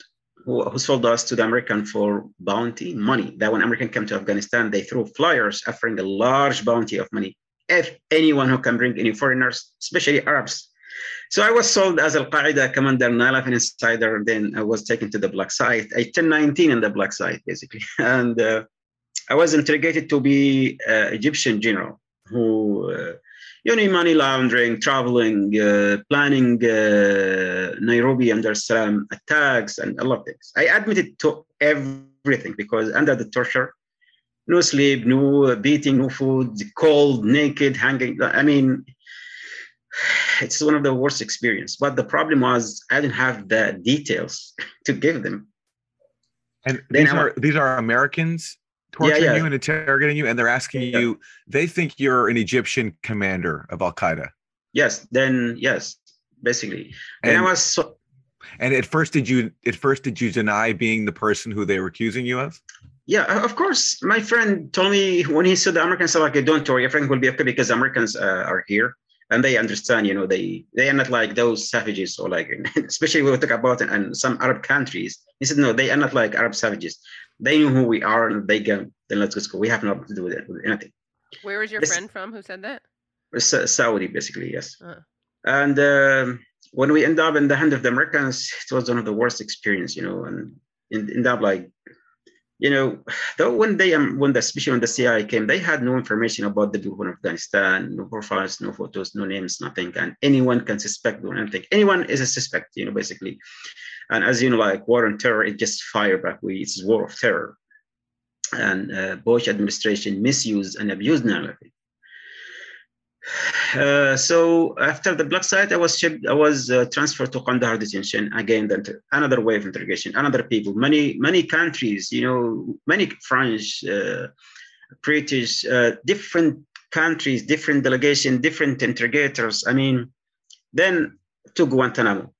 who, who, sold us to the American for bounty money. That when American came to Afghanistan, they threw flyers offering a large bounty of money if anyone who can bring any foreigners, especially Arabs. So I was sold as Al Qaeda commander, 9 insider. Then I was taken to the black site, a 1019 in the black site, basically. And uh, I was interrogated to be uh, Egyptian general who uh, you know, money laundering, traveling, uh, planning uh, Nairobi Dar es attacks, and a lot of things. I admitted to everything because under the torture, no sleep, no beating, no food, cold, naked, hanging. I mean, it's one of the worst experience. But the problem was I didn't have the details to give them. And these are these are Americans torturing yeah, yeah. you and interrogating you, and they're asking yeah. you. They think you're an Egyptian commander of Al Qaeda. Yes. Then yes, basically. And, and I was so. And at first, did you at first did you deny being the person who they were accusing you of? Yeah, of course. My friend told me when he saw the Americans, said like, "Don't worry, everything will be okay because Americans uh, are here." and they understand you know they they are not like those savages or like especially when we talk about it and some arab countries he said no they are not like arab savages they knew who we are and they go, then let's go. school. We have nothing to do with it, with anything. Where was your this, friend from who said that? Saudi, basically, yes. Uh-huh. And um, when we end up in the hand of the Americans, it was one of the worst experience, you know, and end up like, you know, though when they um, when the especially when the CIA came, they had no information about the people in Afghanistan, no profiles, no photos, no names, nothing, and anyone can suspect doing anything. Anyone is a suspect, you know, basically. And as you know, like war on terror, it just fire back. We, it's war of terror. And uh, Bush administration misused and abused 9 uh, so after the black site, I was shipped, I was uh, transferred to Kandahar detention. Again, then another wave of interrogation, another people, many many countries, you know, many French, uh, British, uh, different countries, different delegation, different interrogators. I mean, then to Guantanamo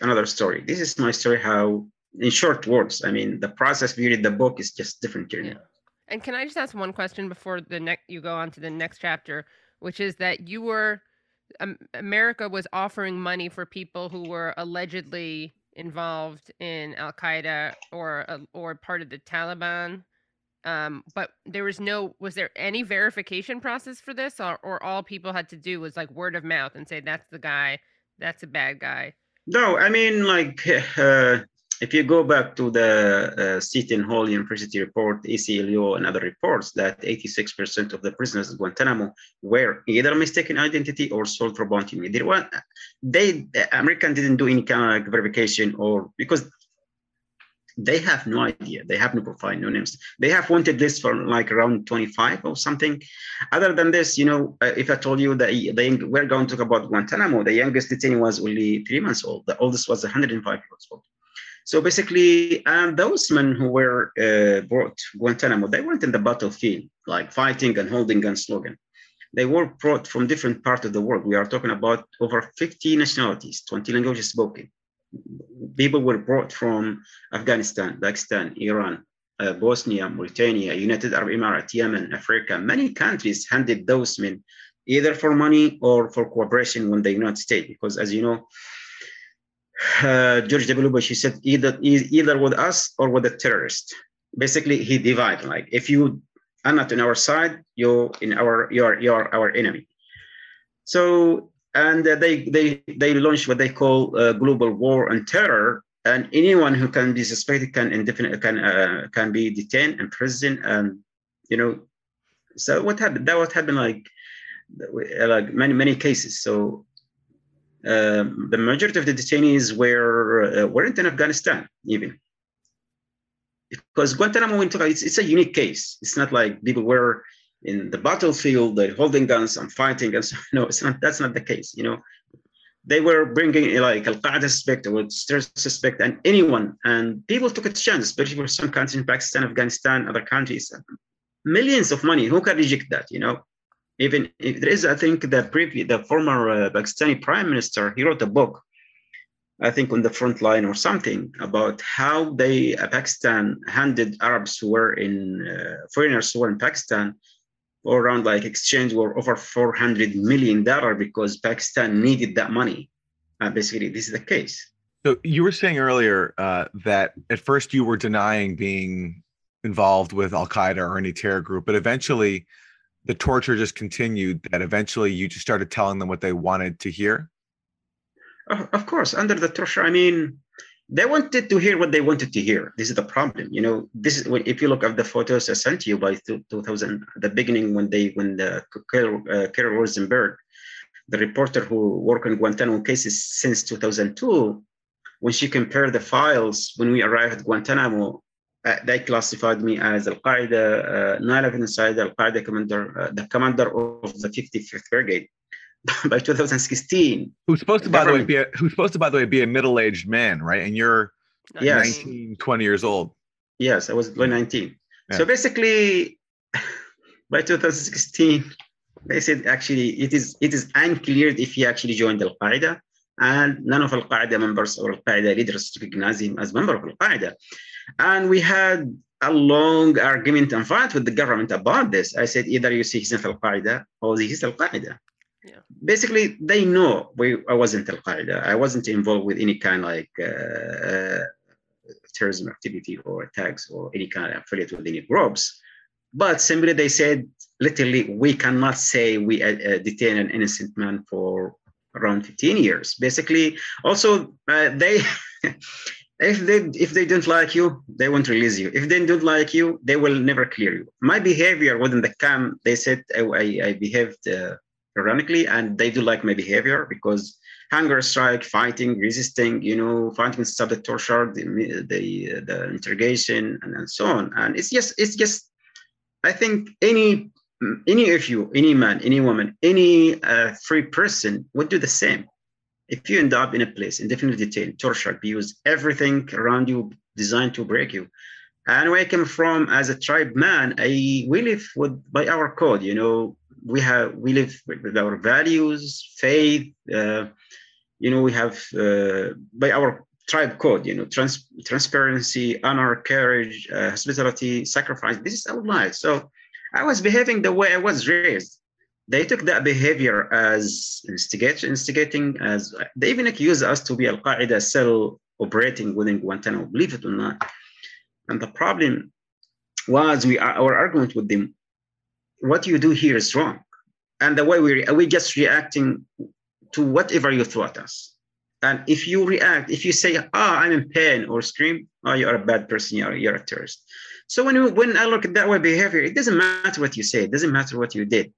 another story. This is my story. How, in short words, I mean, the process we read the book is just different journey. Yeah. And can I just ask one question before the next you go on to the next chapter, which is that you were um, America was offering money for people who were allegedly involved in Al Qaeda or uh, or part of the Taliban. Um, but there was no was there any verification process for this or, or all people had to do was like word of mouth and say that's the guy that's a bad guy no, I mean, like, uh, if you go back to the uh, Seton Hall University report, ACLU, and other reports, that 86% of the prisoners at Guantanamo were either mistaken identity or sold for bounty money. They, were, they the American didn't do any kind of verification or because they have no idea. They have no profile, no names. They have wanted this for like around 25 or something. Other than this, you know, uh, if I told you that they, we're going to talk about Guantanamo, the youngest detainee was only three months old. The oldest was 105 years old. So basically, and those men who were uh, brought Guantanamo, they weren't in the battlefield, like fighting and holding gun slogan. They were brought from different parts of the world. We are talking about over 50 nationalities, 20 languages spoken people were brought from Afghanistan, Pakistan, Iran, uh, Bosnia, Mauritania, United Arab Emirates, Yemen, Africa. Many countries handed those men either for money or for cooperation with the United States, because as you know, uh, George W. Bush, he said either either with us or with the terrorist. Basically, he divided. Like if you are not on our side, you in our you're you're our enemy. So and they they they launched what they call uh, global war on terror and anyone who can be suspected can indefinitely can uh, can be detained and imprisoned and you know so what happened that what happened like like many many cases so the majority of the detainees were uh, weren't in Afghanistan even because Guantanamo it's, it's a unique case it's not like people were in the battlefield, they're holding guns and fighting. And so, no, it's not, that's not the case. You know, they were bringing like Al Qaeda suspect or terrorist suspect and anyone. And people took a chance, especially for some countries in Pakistan, Afghanistan, other countries. Millions of money. Who can reject that? You know, even if there is, I think the previous, the former uh, Pakistani prime minister, he wrote a book I think on the front line or something about how they uh, Pakistan handed Arabs who were in uh, foreigners who were in Pakistan or around like exchange were over 400 million dollar because Pakistan needed that money. Uh, basically, this is the case. So you were saying earlier uh, that at first you were denying being involved with Al Qaeda or any terror group, but eventually the torture just continued. That eventually you just started telling them what they wanted to hear. Of course, under the torture, I mean, they wanted to hear what they wanted to hear. This is the problem. You know, this is if you look at the photos I sent you by 2000, the beginning when they when the uh, Carol Rosenberg, the reporter who worked on Guantanamo cases since 2002, when she compared the files when we arrived at Guantanamo, uh, they classified me as Al Qaeda, uh, 9/11 inside Al Qaeda commander, uh, the commander of the 55th Brigade. by 2016. Who's supposed to, by the way, be a, who's supposed to, by the way, be a middle-aged man, right? And you're yes. 19, 20 years old. Yes, I was 19. Yeah. So basically, by 2016, they said actually it is it is unclear if he actually joined Al Qaeda, and none of Al Qaeda members or Al Qaeda leaders recognize him as member of Al Qaeda. And we had a long argument and fight with the government about this. I said either you see he's in Al Qaeda or he's Al Qaeda. Yeah. Basically, they know we, I wasn't Al Qaeda. I wasn't involved with any kind of like uh, uh, terrorism activity or attacks or any kind of affiliate with any groups. But simply they said, literally, we cannot say we uh, uh detain an innocent man for around 15 years. Basically, also uh, they. if they if they don't like you, they won't release you. If they don't like you, they will never clear you. My behavior within the camp, they said I, I, behaved uh, ironically, and they do like my behavior because hunger strike, fighting, resisting, you know, fighting stop the torture, the the, the interrogation, and, and so on. And it's just it's just I think any any of you, any man, any woman, any uh, free person would do the same. If you end up in a place indefinitely detained, tortured, abused, everything around you designed to break you. And where I came from as a tribe man, I we live with by our code, you know, we have we live with our values, faith. Uh, you know, we have uh, by our tribe code. You know, trans- transparency, honor, courage, uh, hospitality, sacrifice. This is our life. So I was behaving the way I was raised. They took that behavior as instigating, as they even accuse us to be Al Qaeda cell operating within Guantanamo. Believe it or not. And the problem was we our argument with them what you do here is wrong. And the way we we just reacting to whatever you throw at us. And if you react, if you say, "Ah, oh, I'm in pain," or scream, "Oh, you are a bad person. You're, you're a terrorist." So when you, when I look at that way behavior, it doesn't matter what you say. It doesn't matter what you did.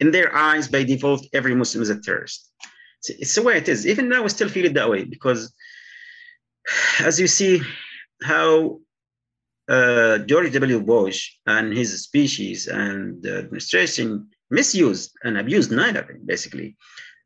In their eyes, by default, every Muslim is a terrorist. It's, it's the way it is. Even now, I still feel it that way because, as you see, how uh, George W. Bush and his species and the administration misused and abused 9/11. Basically,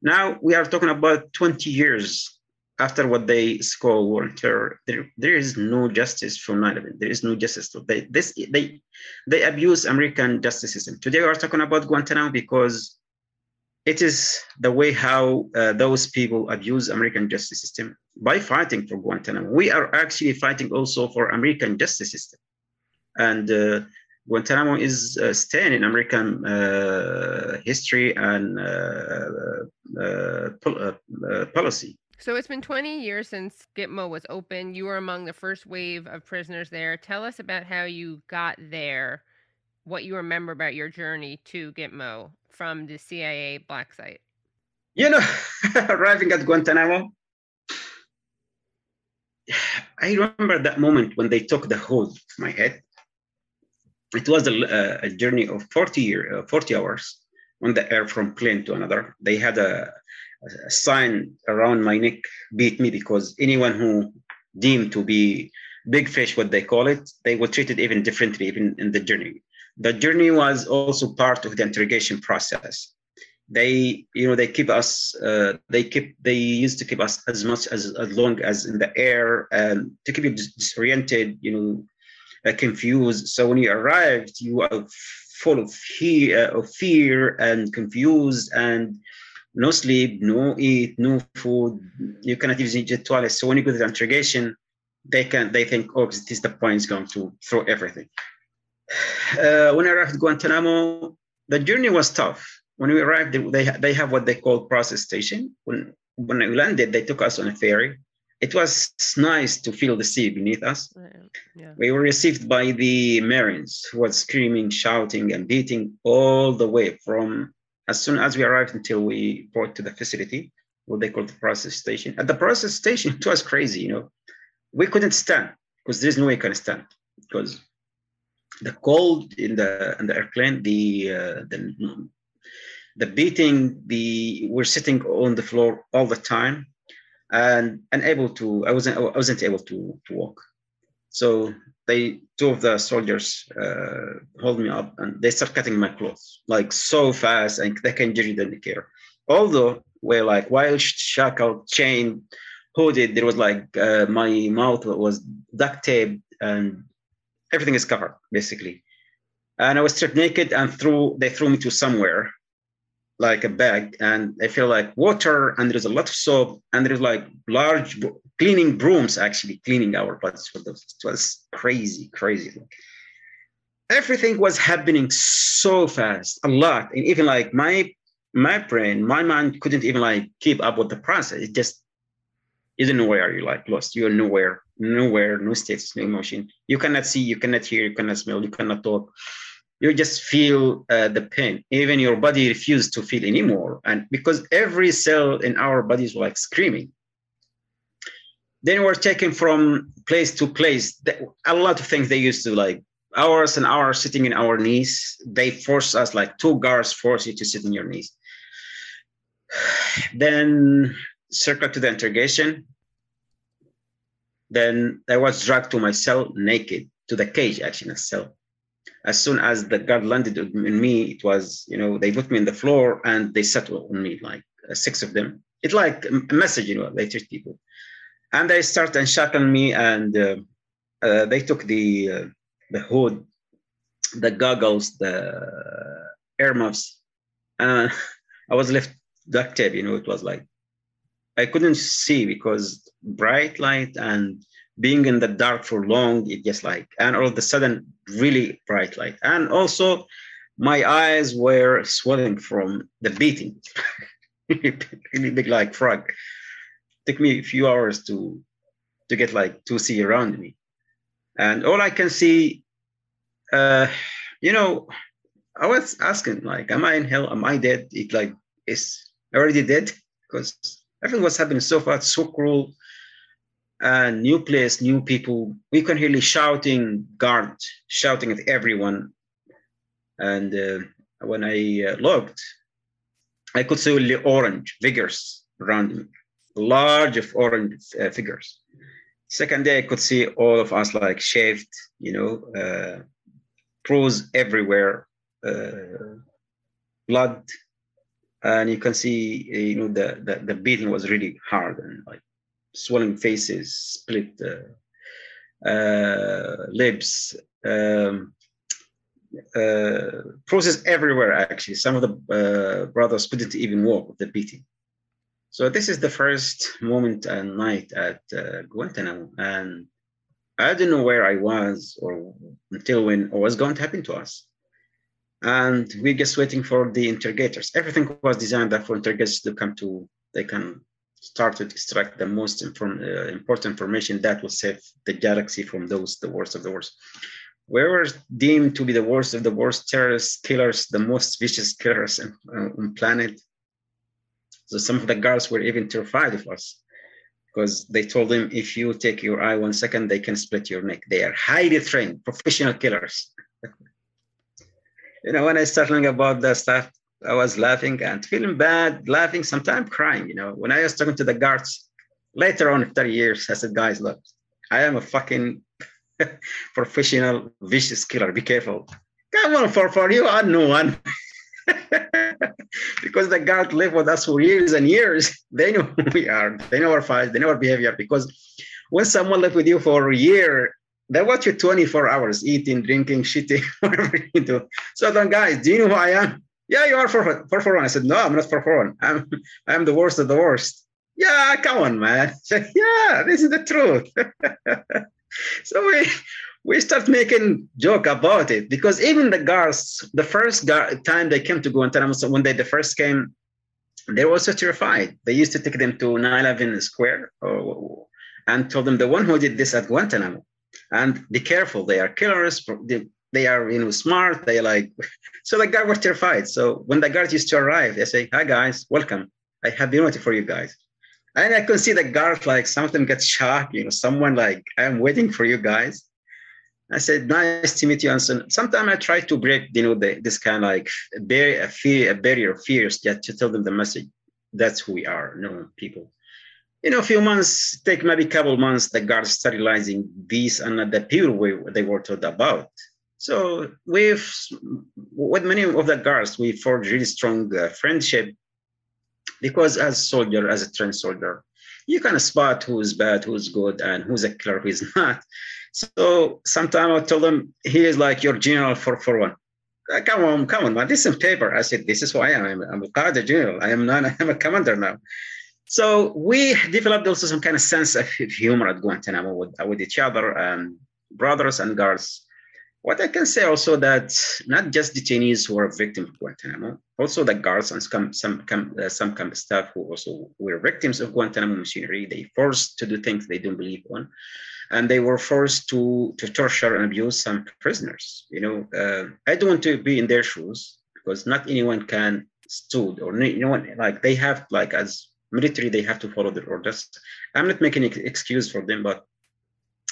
now we are talking about 20 years after what they call war terror. There, there is no justice for 9/11. There is no justice. They, this, they, they abuse American justice system. Today we are talking about Guantanamo because it is the way how uh, those people abuse American justice system by fighting for Guantanamo. We are actually fighting also for American justice system, and uh, Guantanamo is uh, staying in American uh, history and uh, uh, pol- policy. So it's been 20 years since Gitmo was open. You were among the first wave of prisoners there. Tell us about how you got there, what you remember about your journey to Gitmo from the CIA black site. You know, arriving at Guantanamo, I remember that moment when they took the hood of my head. It was a, a journey of 40 year, uh, 40 hours on the air from plane to another. They had a, a sign around my neck beat me because anyone who deemed to be big fish, what they call it, they were treated even differently, even in the journey. The journey was also part of the interrogation process they you know they keep us uh, they keep they used to keep us as much as as long as in the air and to keep you disoriented you know uh, confused so when you arrived you are full of fear uh, of fear and confused and no sleep no eat no food you cannot even use the toilet so when you go to the interrogation they can they think oh this is the point is going to throw everything uh, when i arrived at guantanamo the journey was tough when we arrived, they, they have what they call process station. When, when we landed, they took us on a ferry. It was nice to feel the sea beneath us. Yeah. We were received by the Marines who were screaming, shouting, and beating all the way from as soon as we arrived until we brought to the facility, what they call the process station. At the process station, it was crazy, you know. We couldn't stand because there's no way you can stand because the cold in the in the airplane, the uh, the the beating, the we're sitting on the floor all the time, and unable to. I wasn't. I wasn't able to to walk. So they two of the soldiers uh, hold me up and they start cutting my clothes like so fast and they can really didn't care. Although we're like while shackled, chained, hooded, there was like uh, my mouth was duct taped and everything is covered basically. And I was stripped naked and threw. They threw me to somewhere like a bag and I feel like water and there's a lot of soap and there's like large cleaning brooms actually cleaning our bodies for those. It was crazy, crazy. Everything was happening so fast, a lot. And even like my my brain, my mind couldn't even like keep up with the process. It just you don't know where you're like lost. You're nowhere, nowhere, no states, no emotion. You cannot see, you cannot hear, you cannot smell, you cannot talk you just feel uh, the pain even your body refuses to feel anymore and because every cell in our body is like screaming then we're taken from place to place. A lot of things they used to like hours and hours sitting in our knees. They force us like two guards force you to sit in your knees. Then circle to the interrogation. Then i was dragged to my cell naked to the cage actually a cell. As soon as the guard landed in me, it was, you know, they put me on the floor and they settled on me, like uh, six of them. It's like a message, you know, they people. And they start unshackling me and uh, uh, they took the uh, the hood, the goggles, the earmuffs. And I was left duct tape, you know, it was like, I couldn't see because bright light and being in the dark for long, it just like, and all of a sudden, really bright light. And also, my eyes were swelling from the beating, really big like frog. Took me a few hours to to get like to see around me, and all I can see, uh, you know, I was asking like, am I in hell? Am I dead? It like is already dead because everything was happening so fast, so cruel and new place, new people. We can hear the shouting, guard shouting at everyone. And uh, when I uh, looked, I could see only orange figures around me, large of orange uh, figures. Second day, I could see all of us like shaved, you know, uh, bruise everywhere, uh, blood, and you can see, uh, you know, the, the the beating was really hard and like swollen faces, split uh, uh, lips, um, uh, process everywhere. Actually, some of the brothers couldn't even walk with the beating. So this is the first moment and night at uh, Guantanamo, and I didn't know where I was or until when what was going to happen to us. And we're just waiting for the interrogators. Everything was designed that for interrogators to come to, they can start to extract the most inform, uh, important information that will save the galaxy from those, the worst of the worst. We were deemed to be the worst of the worst terrorists, killers, the most vicious killers on, on planet. So some of the guards were even terrified of us because they told them if you take your eye one second, they can split your neck. They are highly trained, professional killers. you know, when I started learning about that stuff, I was laughing and feeling bad, laughing, sometimes crying. You know, when I was talking to the guards later on, 30 years, I said, guys, look, I am a fucking professional vicious killer. Be careful. Come on, for, for you, I know one. because the guard lived with us for years and years. They know who we are. They know our fights. They know our behavior. Because when someone lived with you for a year, they watch you 24 hours, eating, drinking, shitting, whatever you do. So then, guys, do you know who I am? Yeah, you are for for for one. I said, no, I'm not for for one. I'm I'm the worst of the worst. Yeah, come on, man. Said, yeah, this is the truth. so we we start making joke about it because even the guards, the first time they came to Guantanamo, so when they the first came, they were so terrified. They used to take them to 9/11 Square or, and told them the one who did this at Guantanamo, and be careful, they are killers. They, they are you know smart. They like so the guards were terrified. So when the guards used to arrive, they say, "Hi guys, welcome. I have been waiting for you guys." And I could see the guards like some of them get shocked. You know, someone like, "I'm waiting for you guys." I said, nice to meet you. And sometimes I try to break, you know, the, this kind of like barrier, a fear, a barrier of fears that to tell them the message. That's who we are, no people. You know, a few months, take maybe a couple months, the guards sterilizing these and the people we, they were told about. So we've, with many of the guards, we forged really strong uh, friendship because as soldier, as a trained soldier, you can spot who's bad, who's good, and who's a killer, who's not. So sometimes I told them, he is like your general for, for one. Uh, come on, come on, man. This is paper. I said, this is who I am. I'm, a Qaeda general. I am not, I'm a commander now. So we developed also some kind of sense of humor at Guantanamo with, with each other, and brothers and guards. What I can say also that not just detainees who are victims of Guantanamo, also the guards and some some uh, some camp staff who also were victims of Guantanamo machinery. They forced to do things they don't believe on and they were forced to to torture and abuse some prisoners. You know, uh, I don't want to be in their shoes because not anyone can stood or you know like they have like as military they have to follow their orders. I'm not making an excuse for them, but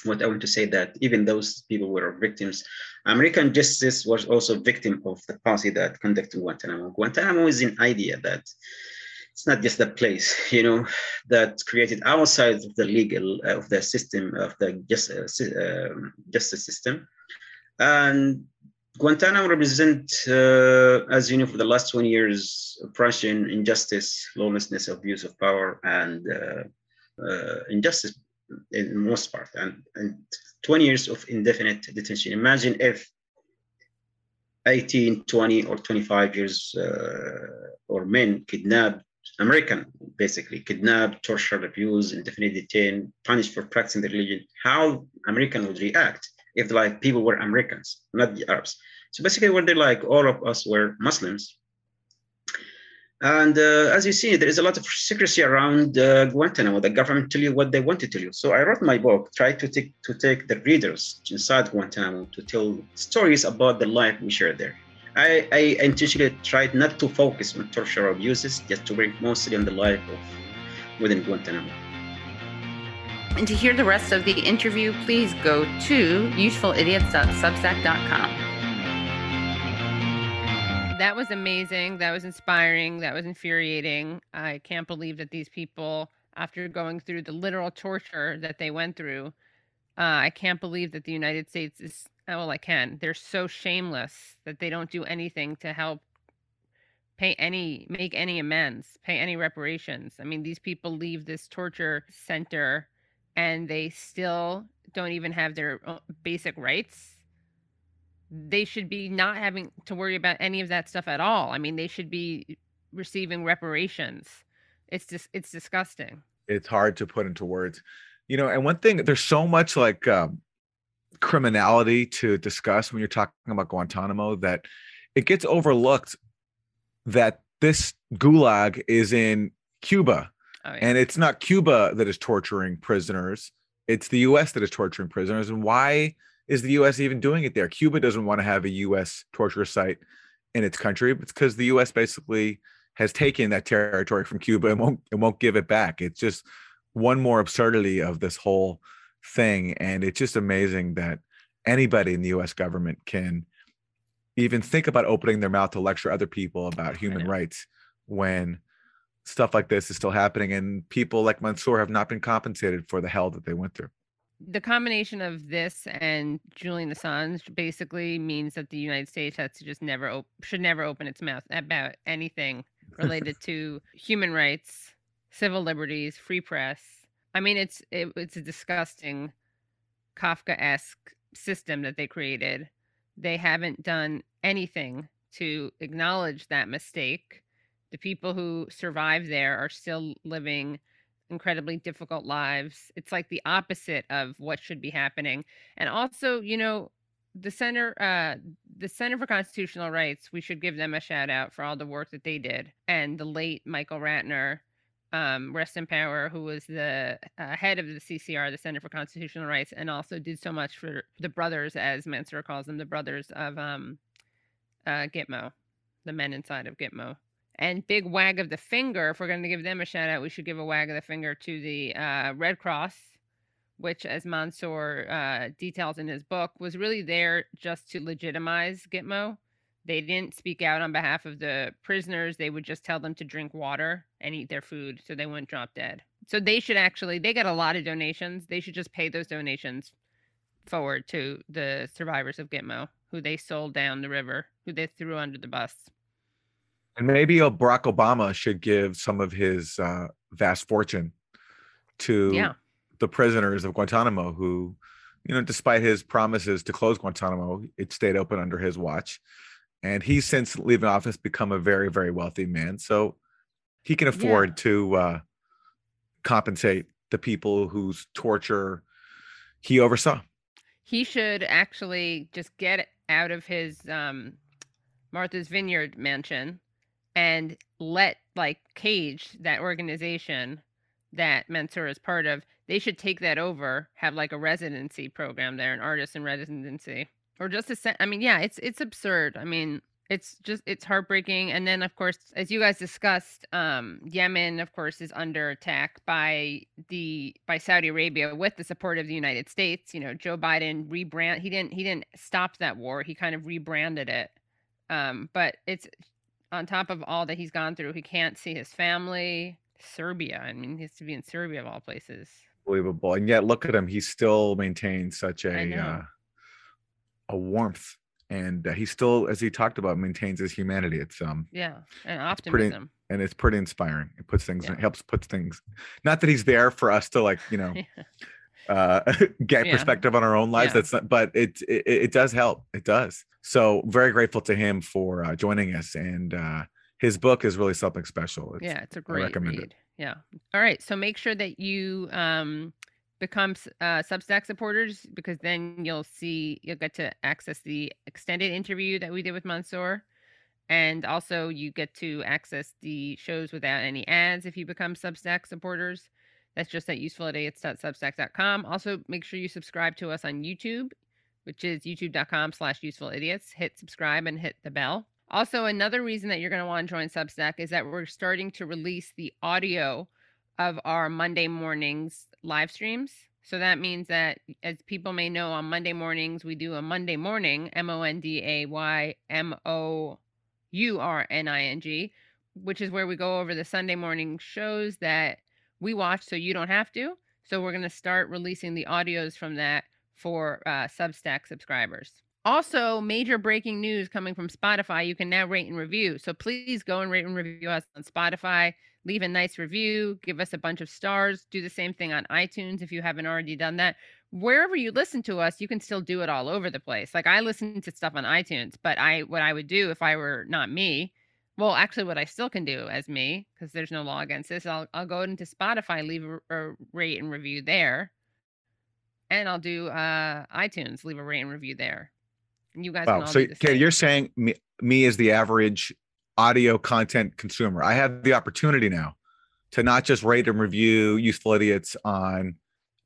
what I want to say that even those people were victims. American justice was also victim of the policy that conducted Guantanamo. Guantanamo is an idea that it's not just the place, you know, that created outside of the legal uh, of the system of the just, uh, um, justice system, and Guantanamo represent, uh, as you know, for the last 20 years, oppression, injustice, lawlessness, abuse of power, and uh, uh, injustice in most part, and, and 20 years of indefinite detention. Imagine if 18, 20, or 25 years uh, or men kidnapped American, basically, kidnapped, tortured, abused, indefinitely detained, punished for practicing the religion, how American would react if like people were Americans, not the Arabs. So basically, what they like, all of us were Muslims. And uh, as you see, there is a lot of secrecy around uh, Guantanamo. The government tell you what they want to tell you. So I wrote my book, try to take to take the readers inside Guantanamo to tell stories about the life we shared there. I, I intentionally tried not to focus on torture abuses, just to bring mostly on the life of within Guantanamo. And to hear the rest of the interview, please go to usefulidiots.substack.com. That was amazing. That was inspiring. That was infuriating. I can't believe that these people after going through the literal torture that they went through. Uh, I can't believe that the United States is, oh, well, I can. They're so shameless that they don't do anything to help pay any, make any amends, pay any reparations. I mean, these people leave this torture center and they still don't even have their basic rights they should be not having to worry about any of that stuff at all. I mean, they should be receiving reparations. It's just it's disgusting. It's hard to put into words. You know, and one thing there's so much like um, criminality to discuss when you're talking about Guantanamo that it gets overlooked that this gulag is in Cuba. Oh, yeah. And it's not Cuba that is torturing prisoners. It's the US that is torturing prisoners. And why is the US even doing it there? Cuba doesn't want to have a US torture site in its country. It's because the US basically has taken that territory from Cuba and won't and won't give it back. It's just one more absurdity of this whole thing. And it's just amazing that anybody in the US government can even think about opening their mouth to lecture other people about human rights when stuff like this is still happening and people like Mansoor have not been compensated for the hell that they went through the combination of this and Julian Assange basically means that the United States has to just never op- should never open its mouth about anything related to human rights, civil liberties, free press. I mean, it's it, it's a disgusting Kafka-esque system that they created. They haven't done anything to acknowledge that mistake. The people who survive there are still living incredibly difficult lives. It's like the opposite of what should be happening. And also, you know, the center uh the center for constitutional rights we should give them a shout out for all the work that they did and the late michael ratner um, rest in power who was the uh, head of the ccr the center for constitutional rights and also did so much for the brothers as mansoor calls them the brothers of um, uh, gitmo the men inside of gitmo and big wag of the finger, if we're going to give them a shout out, we should give a wag of the finger to the uh, Red Cross, which, as Mansoor uh, details in his book, was really there just to legitimize Gitmo. They didn't speak out on behalf of the prisoners. They would just tell them to drink water and eat their food so they wouldn't drop dead. So they should actually, they got a lot of donations. They should just pay those donations forward to the survivors of Gitmo, who they sold down the river, who they threw under the bus. And maybe Barack Obama should give some of his uh, vast fortune to yeah. the prisoners of Guantanamo who, you know, despite his promises to close Guantanamo, it stayed open under his watch. And he's since leaving office become a very, very wealthy man. So he can afford yeah. to uh, compensate the people whose torture he oversaw. He should actually just get out of his um, Martha's Vineyard mansion and let like Cage, that organization that Mansoor is part of, they should take that over, have like a residency program there, an artist in residency, or just a set. I mean, yeah, it's it's absurd. I mean, it's just it's heartbreaking. And then of course, as you guys discussed, um, Yemen, of course, is under attack by the by Saudi Arabia with the support of the United States. You know, Joe Biden rebrand he didn't he didn't stop that war. He kind of rebranded it. Um, but it's on top of all that he's gone through, he can't see his family. Serbia. I mean, he has to be in Serbia of all places. Unbelievable. And yet look at him. He still maintains such a uh, a warmth. And uh, he still, as he talked about, maintains his humanity. It's um yeah, and optimism. Pretty, and it's pretty inspiring. It puts things, yeah. it helps put things. Not that he's there for us to like, you know, uh get yeah. perspective on our own lives. Yeah. That's not, but it, it it does help. It does. So very grateful to him for uh, joining us, and uh, his book is really something special. It's, yeah, it's a great read. It. Yeah. All right. So make sure that you um, become uh, Substack supporters because then you'll see you'll get to access the extended interview that we did with Mansoor. And also, you get to access the shows without any ads if you become Substack supporters. That's just at usefulidiots.substack.com. Also, make sure you subscribe to us on YouTube which is youtube.com slash useful idiots. Hit subscribe and hit the bell. Also, another reason that you're going to want to join Substack is that we're starting to release the audio of our Monday mornings live streams. So that means that, as people may know, on Monday mornings, we do a Monday morning, M O N D A Y M O U R N I N G, which is where we go over the Sunday morning shows that we watch so you don't have to. So we're going to start releasing the audios from that for uh, Substack subscribers. Also, major breaking news coming from Spotify. You can now rate and review. So please go and rate and review us on Spotify. Leave a nice review, give us a bunch of stars. Do the same thing on iTunes if you haven't already done that. Wherever you listen to us, you can still do it all over the place. Like I listen to stuff on iTunes, but I what I would do if I were not me, well, actually what I still can do as me because there's no law against this, I'll I'll go into Spotify, leave a, a rate and review there. And I'll do uh iTunes, leave a rate and review there. And you guys can Wow. all So, do the Katie, same. you're saying me, me as the average audio content consumer, I have the opportunity now to not just rate and review useful idiots on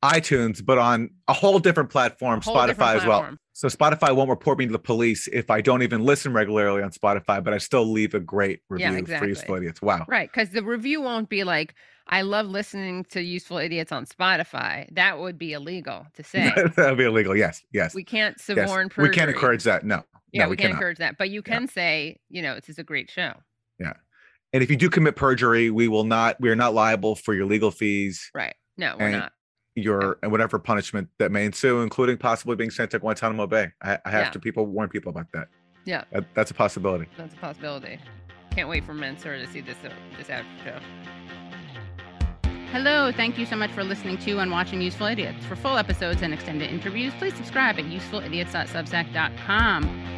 iTunes, but on a whole different platform, Whole Spotify different as well. platform. So Spotify won't report me to the police if I don't even listen regularly on Spotify, but I still leave a great review Yeah, for exactly. useful idiots. Wow. Right, because the review won't be like, I love listening to useful idiots on Spotify. That would be illegal to say. That'd be illegal. Yes. Yes. we can't yes. suborn We can't encourage that. No. Yeah, no, we, can't encourage that. But you Yeah. can say, you know, this is a great show. Yeah. And if you do commit perjury, we will not, we are not liable for your legal fees, Right. No, we're not. your and whatever punishment that may ensue, including possibly being sent to Guantanamo Bay. I, I have Yeah. to people warn people about that. Yeah, that. That's a possibility. that's a possibility. Can't wait for Mansoor to see this uh, this after show. Hello, thank you so much for listening to and watching Useful Idiots. For full episodes and extended interviews, please subscribe at usefulidiots.substack.com.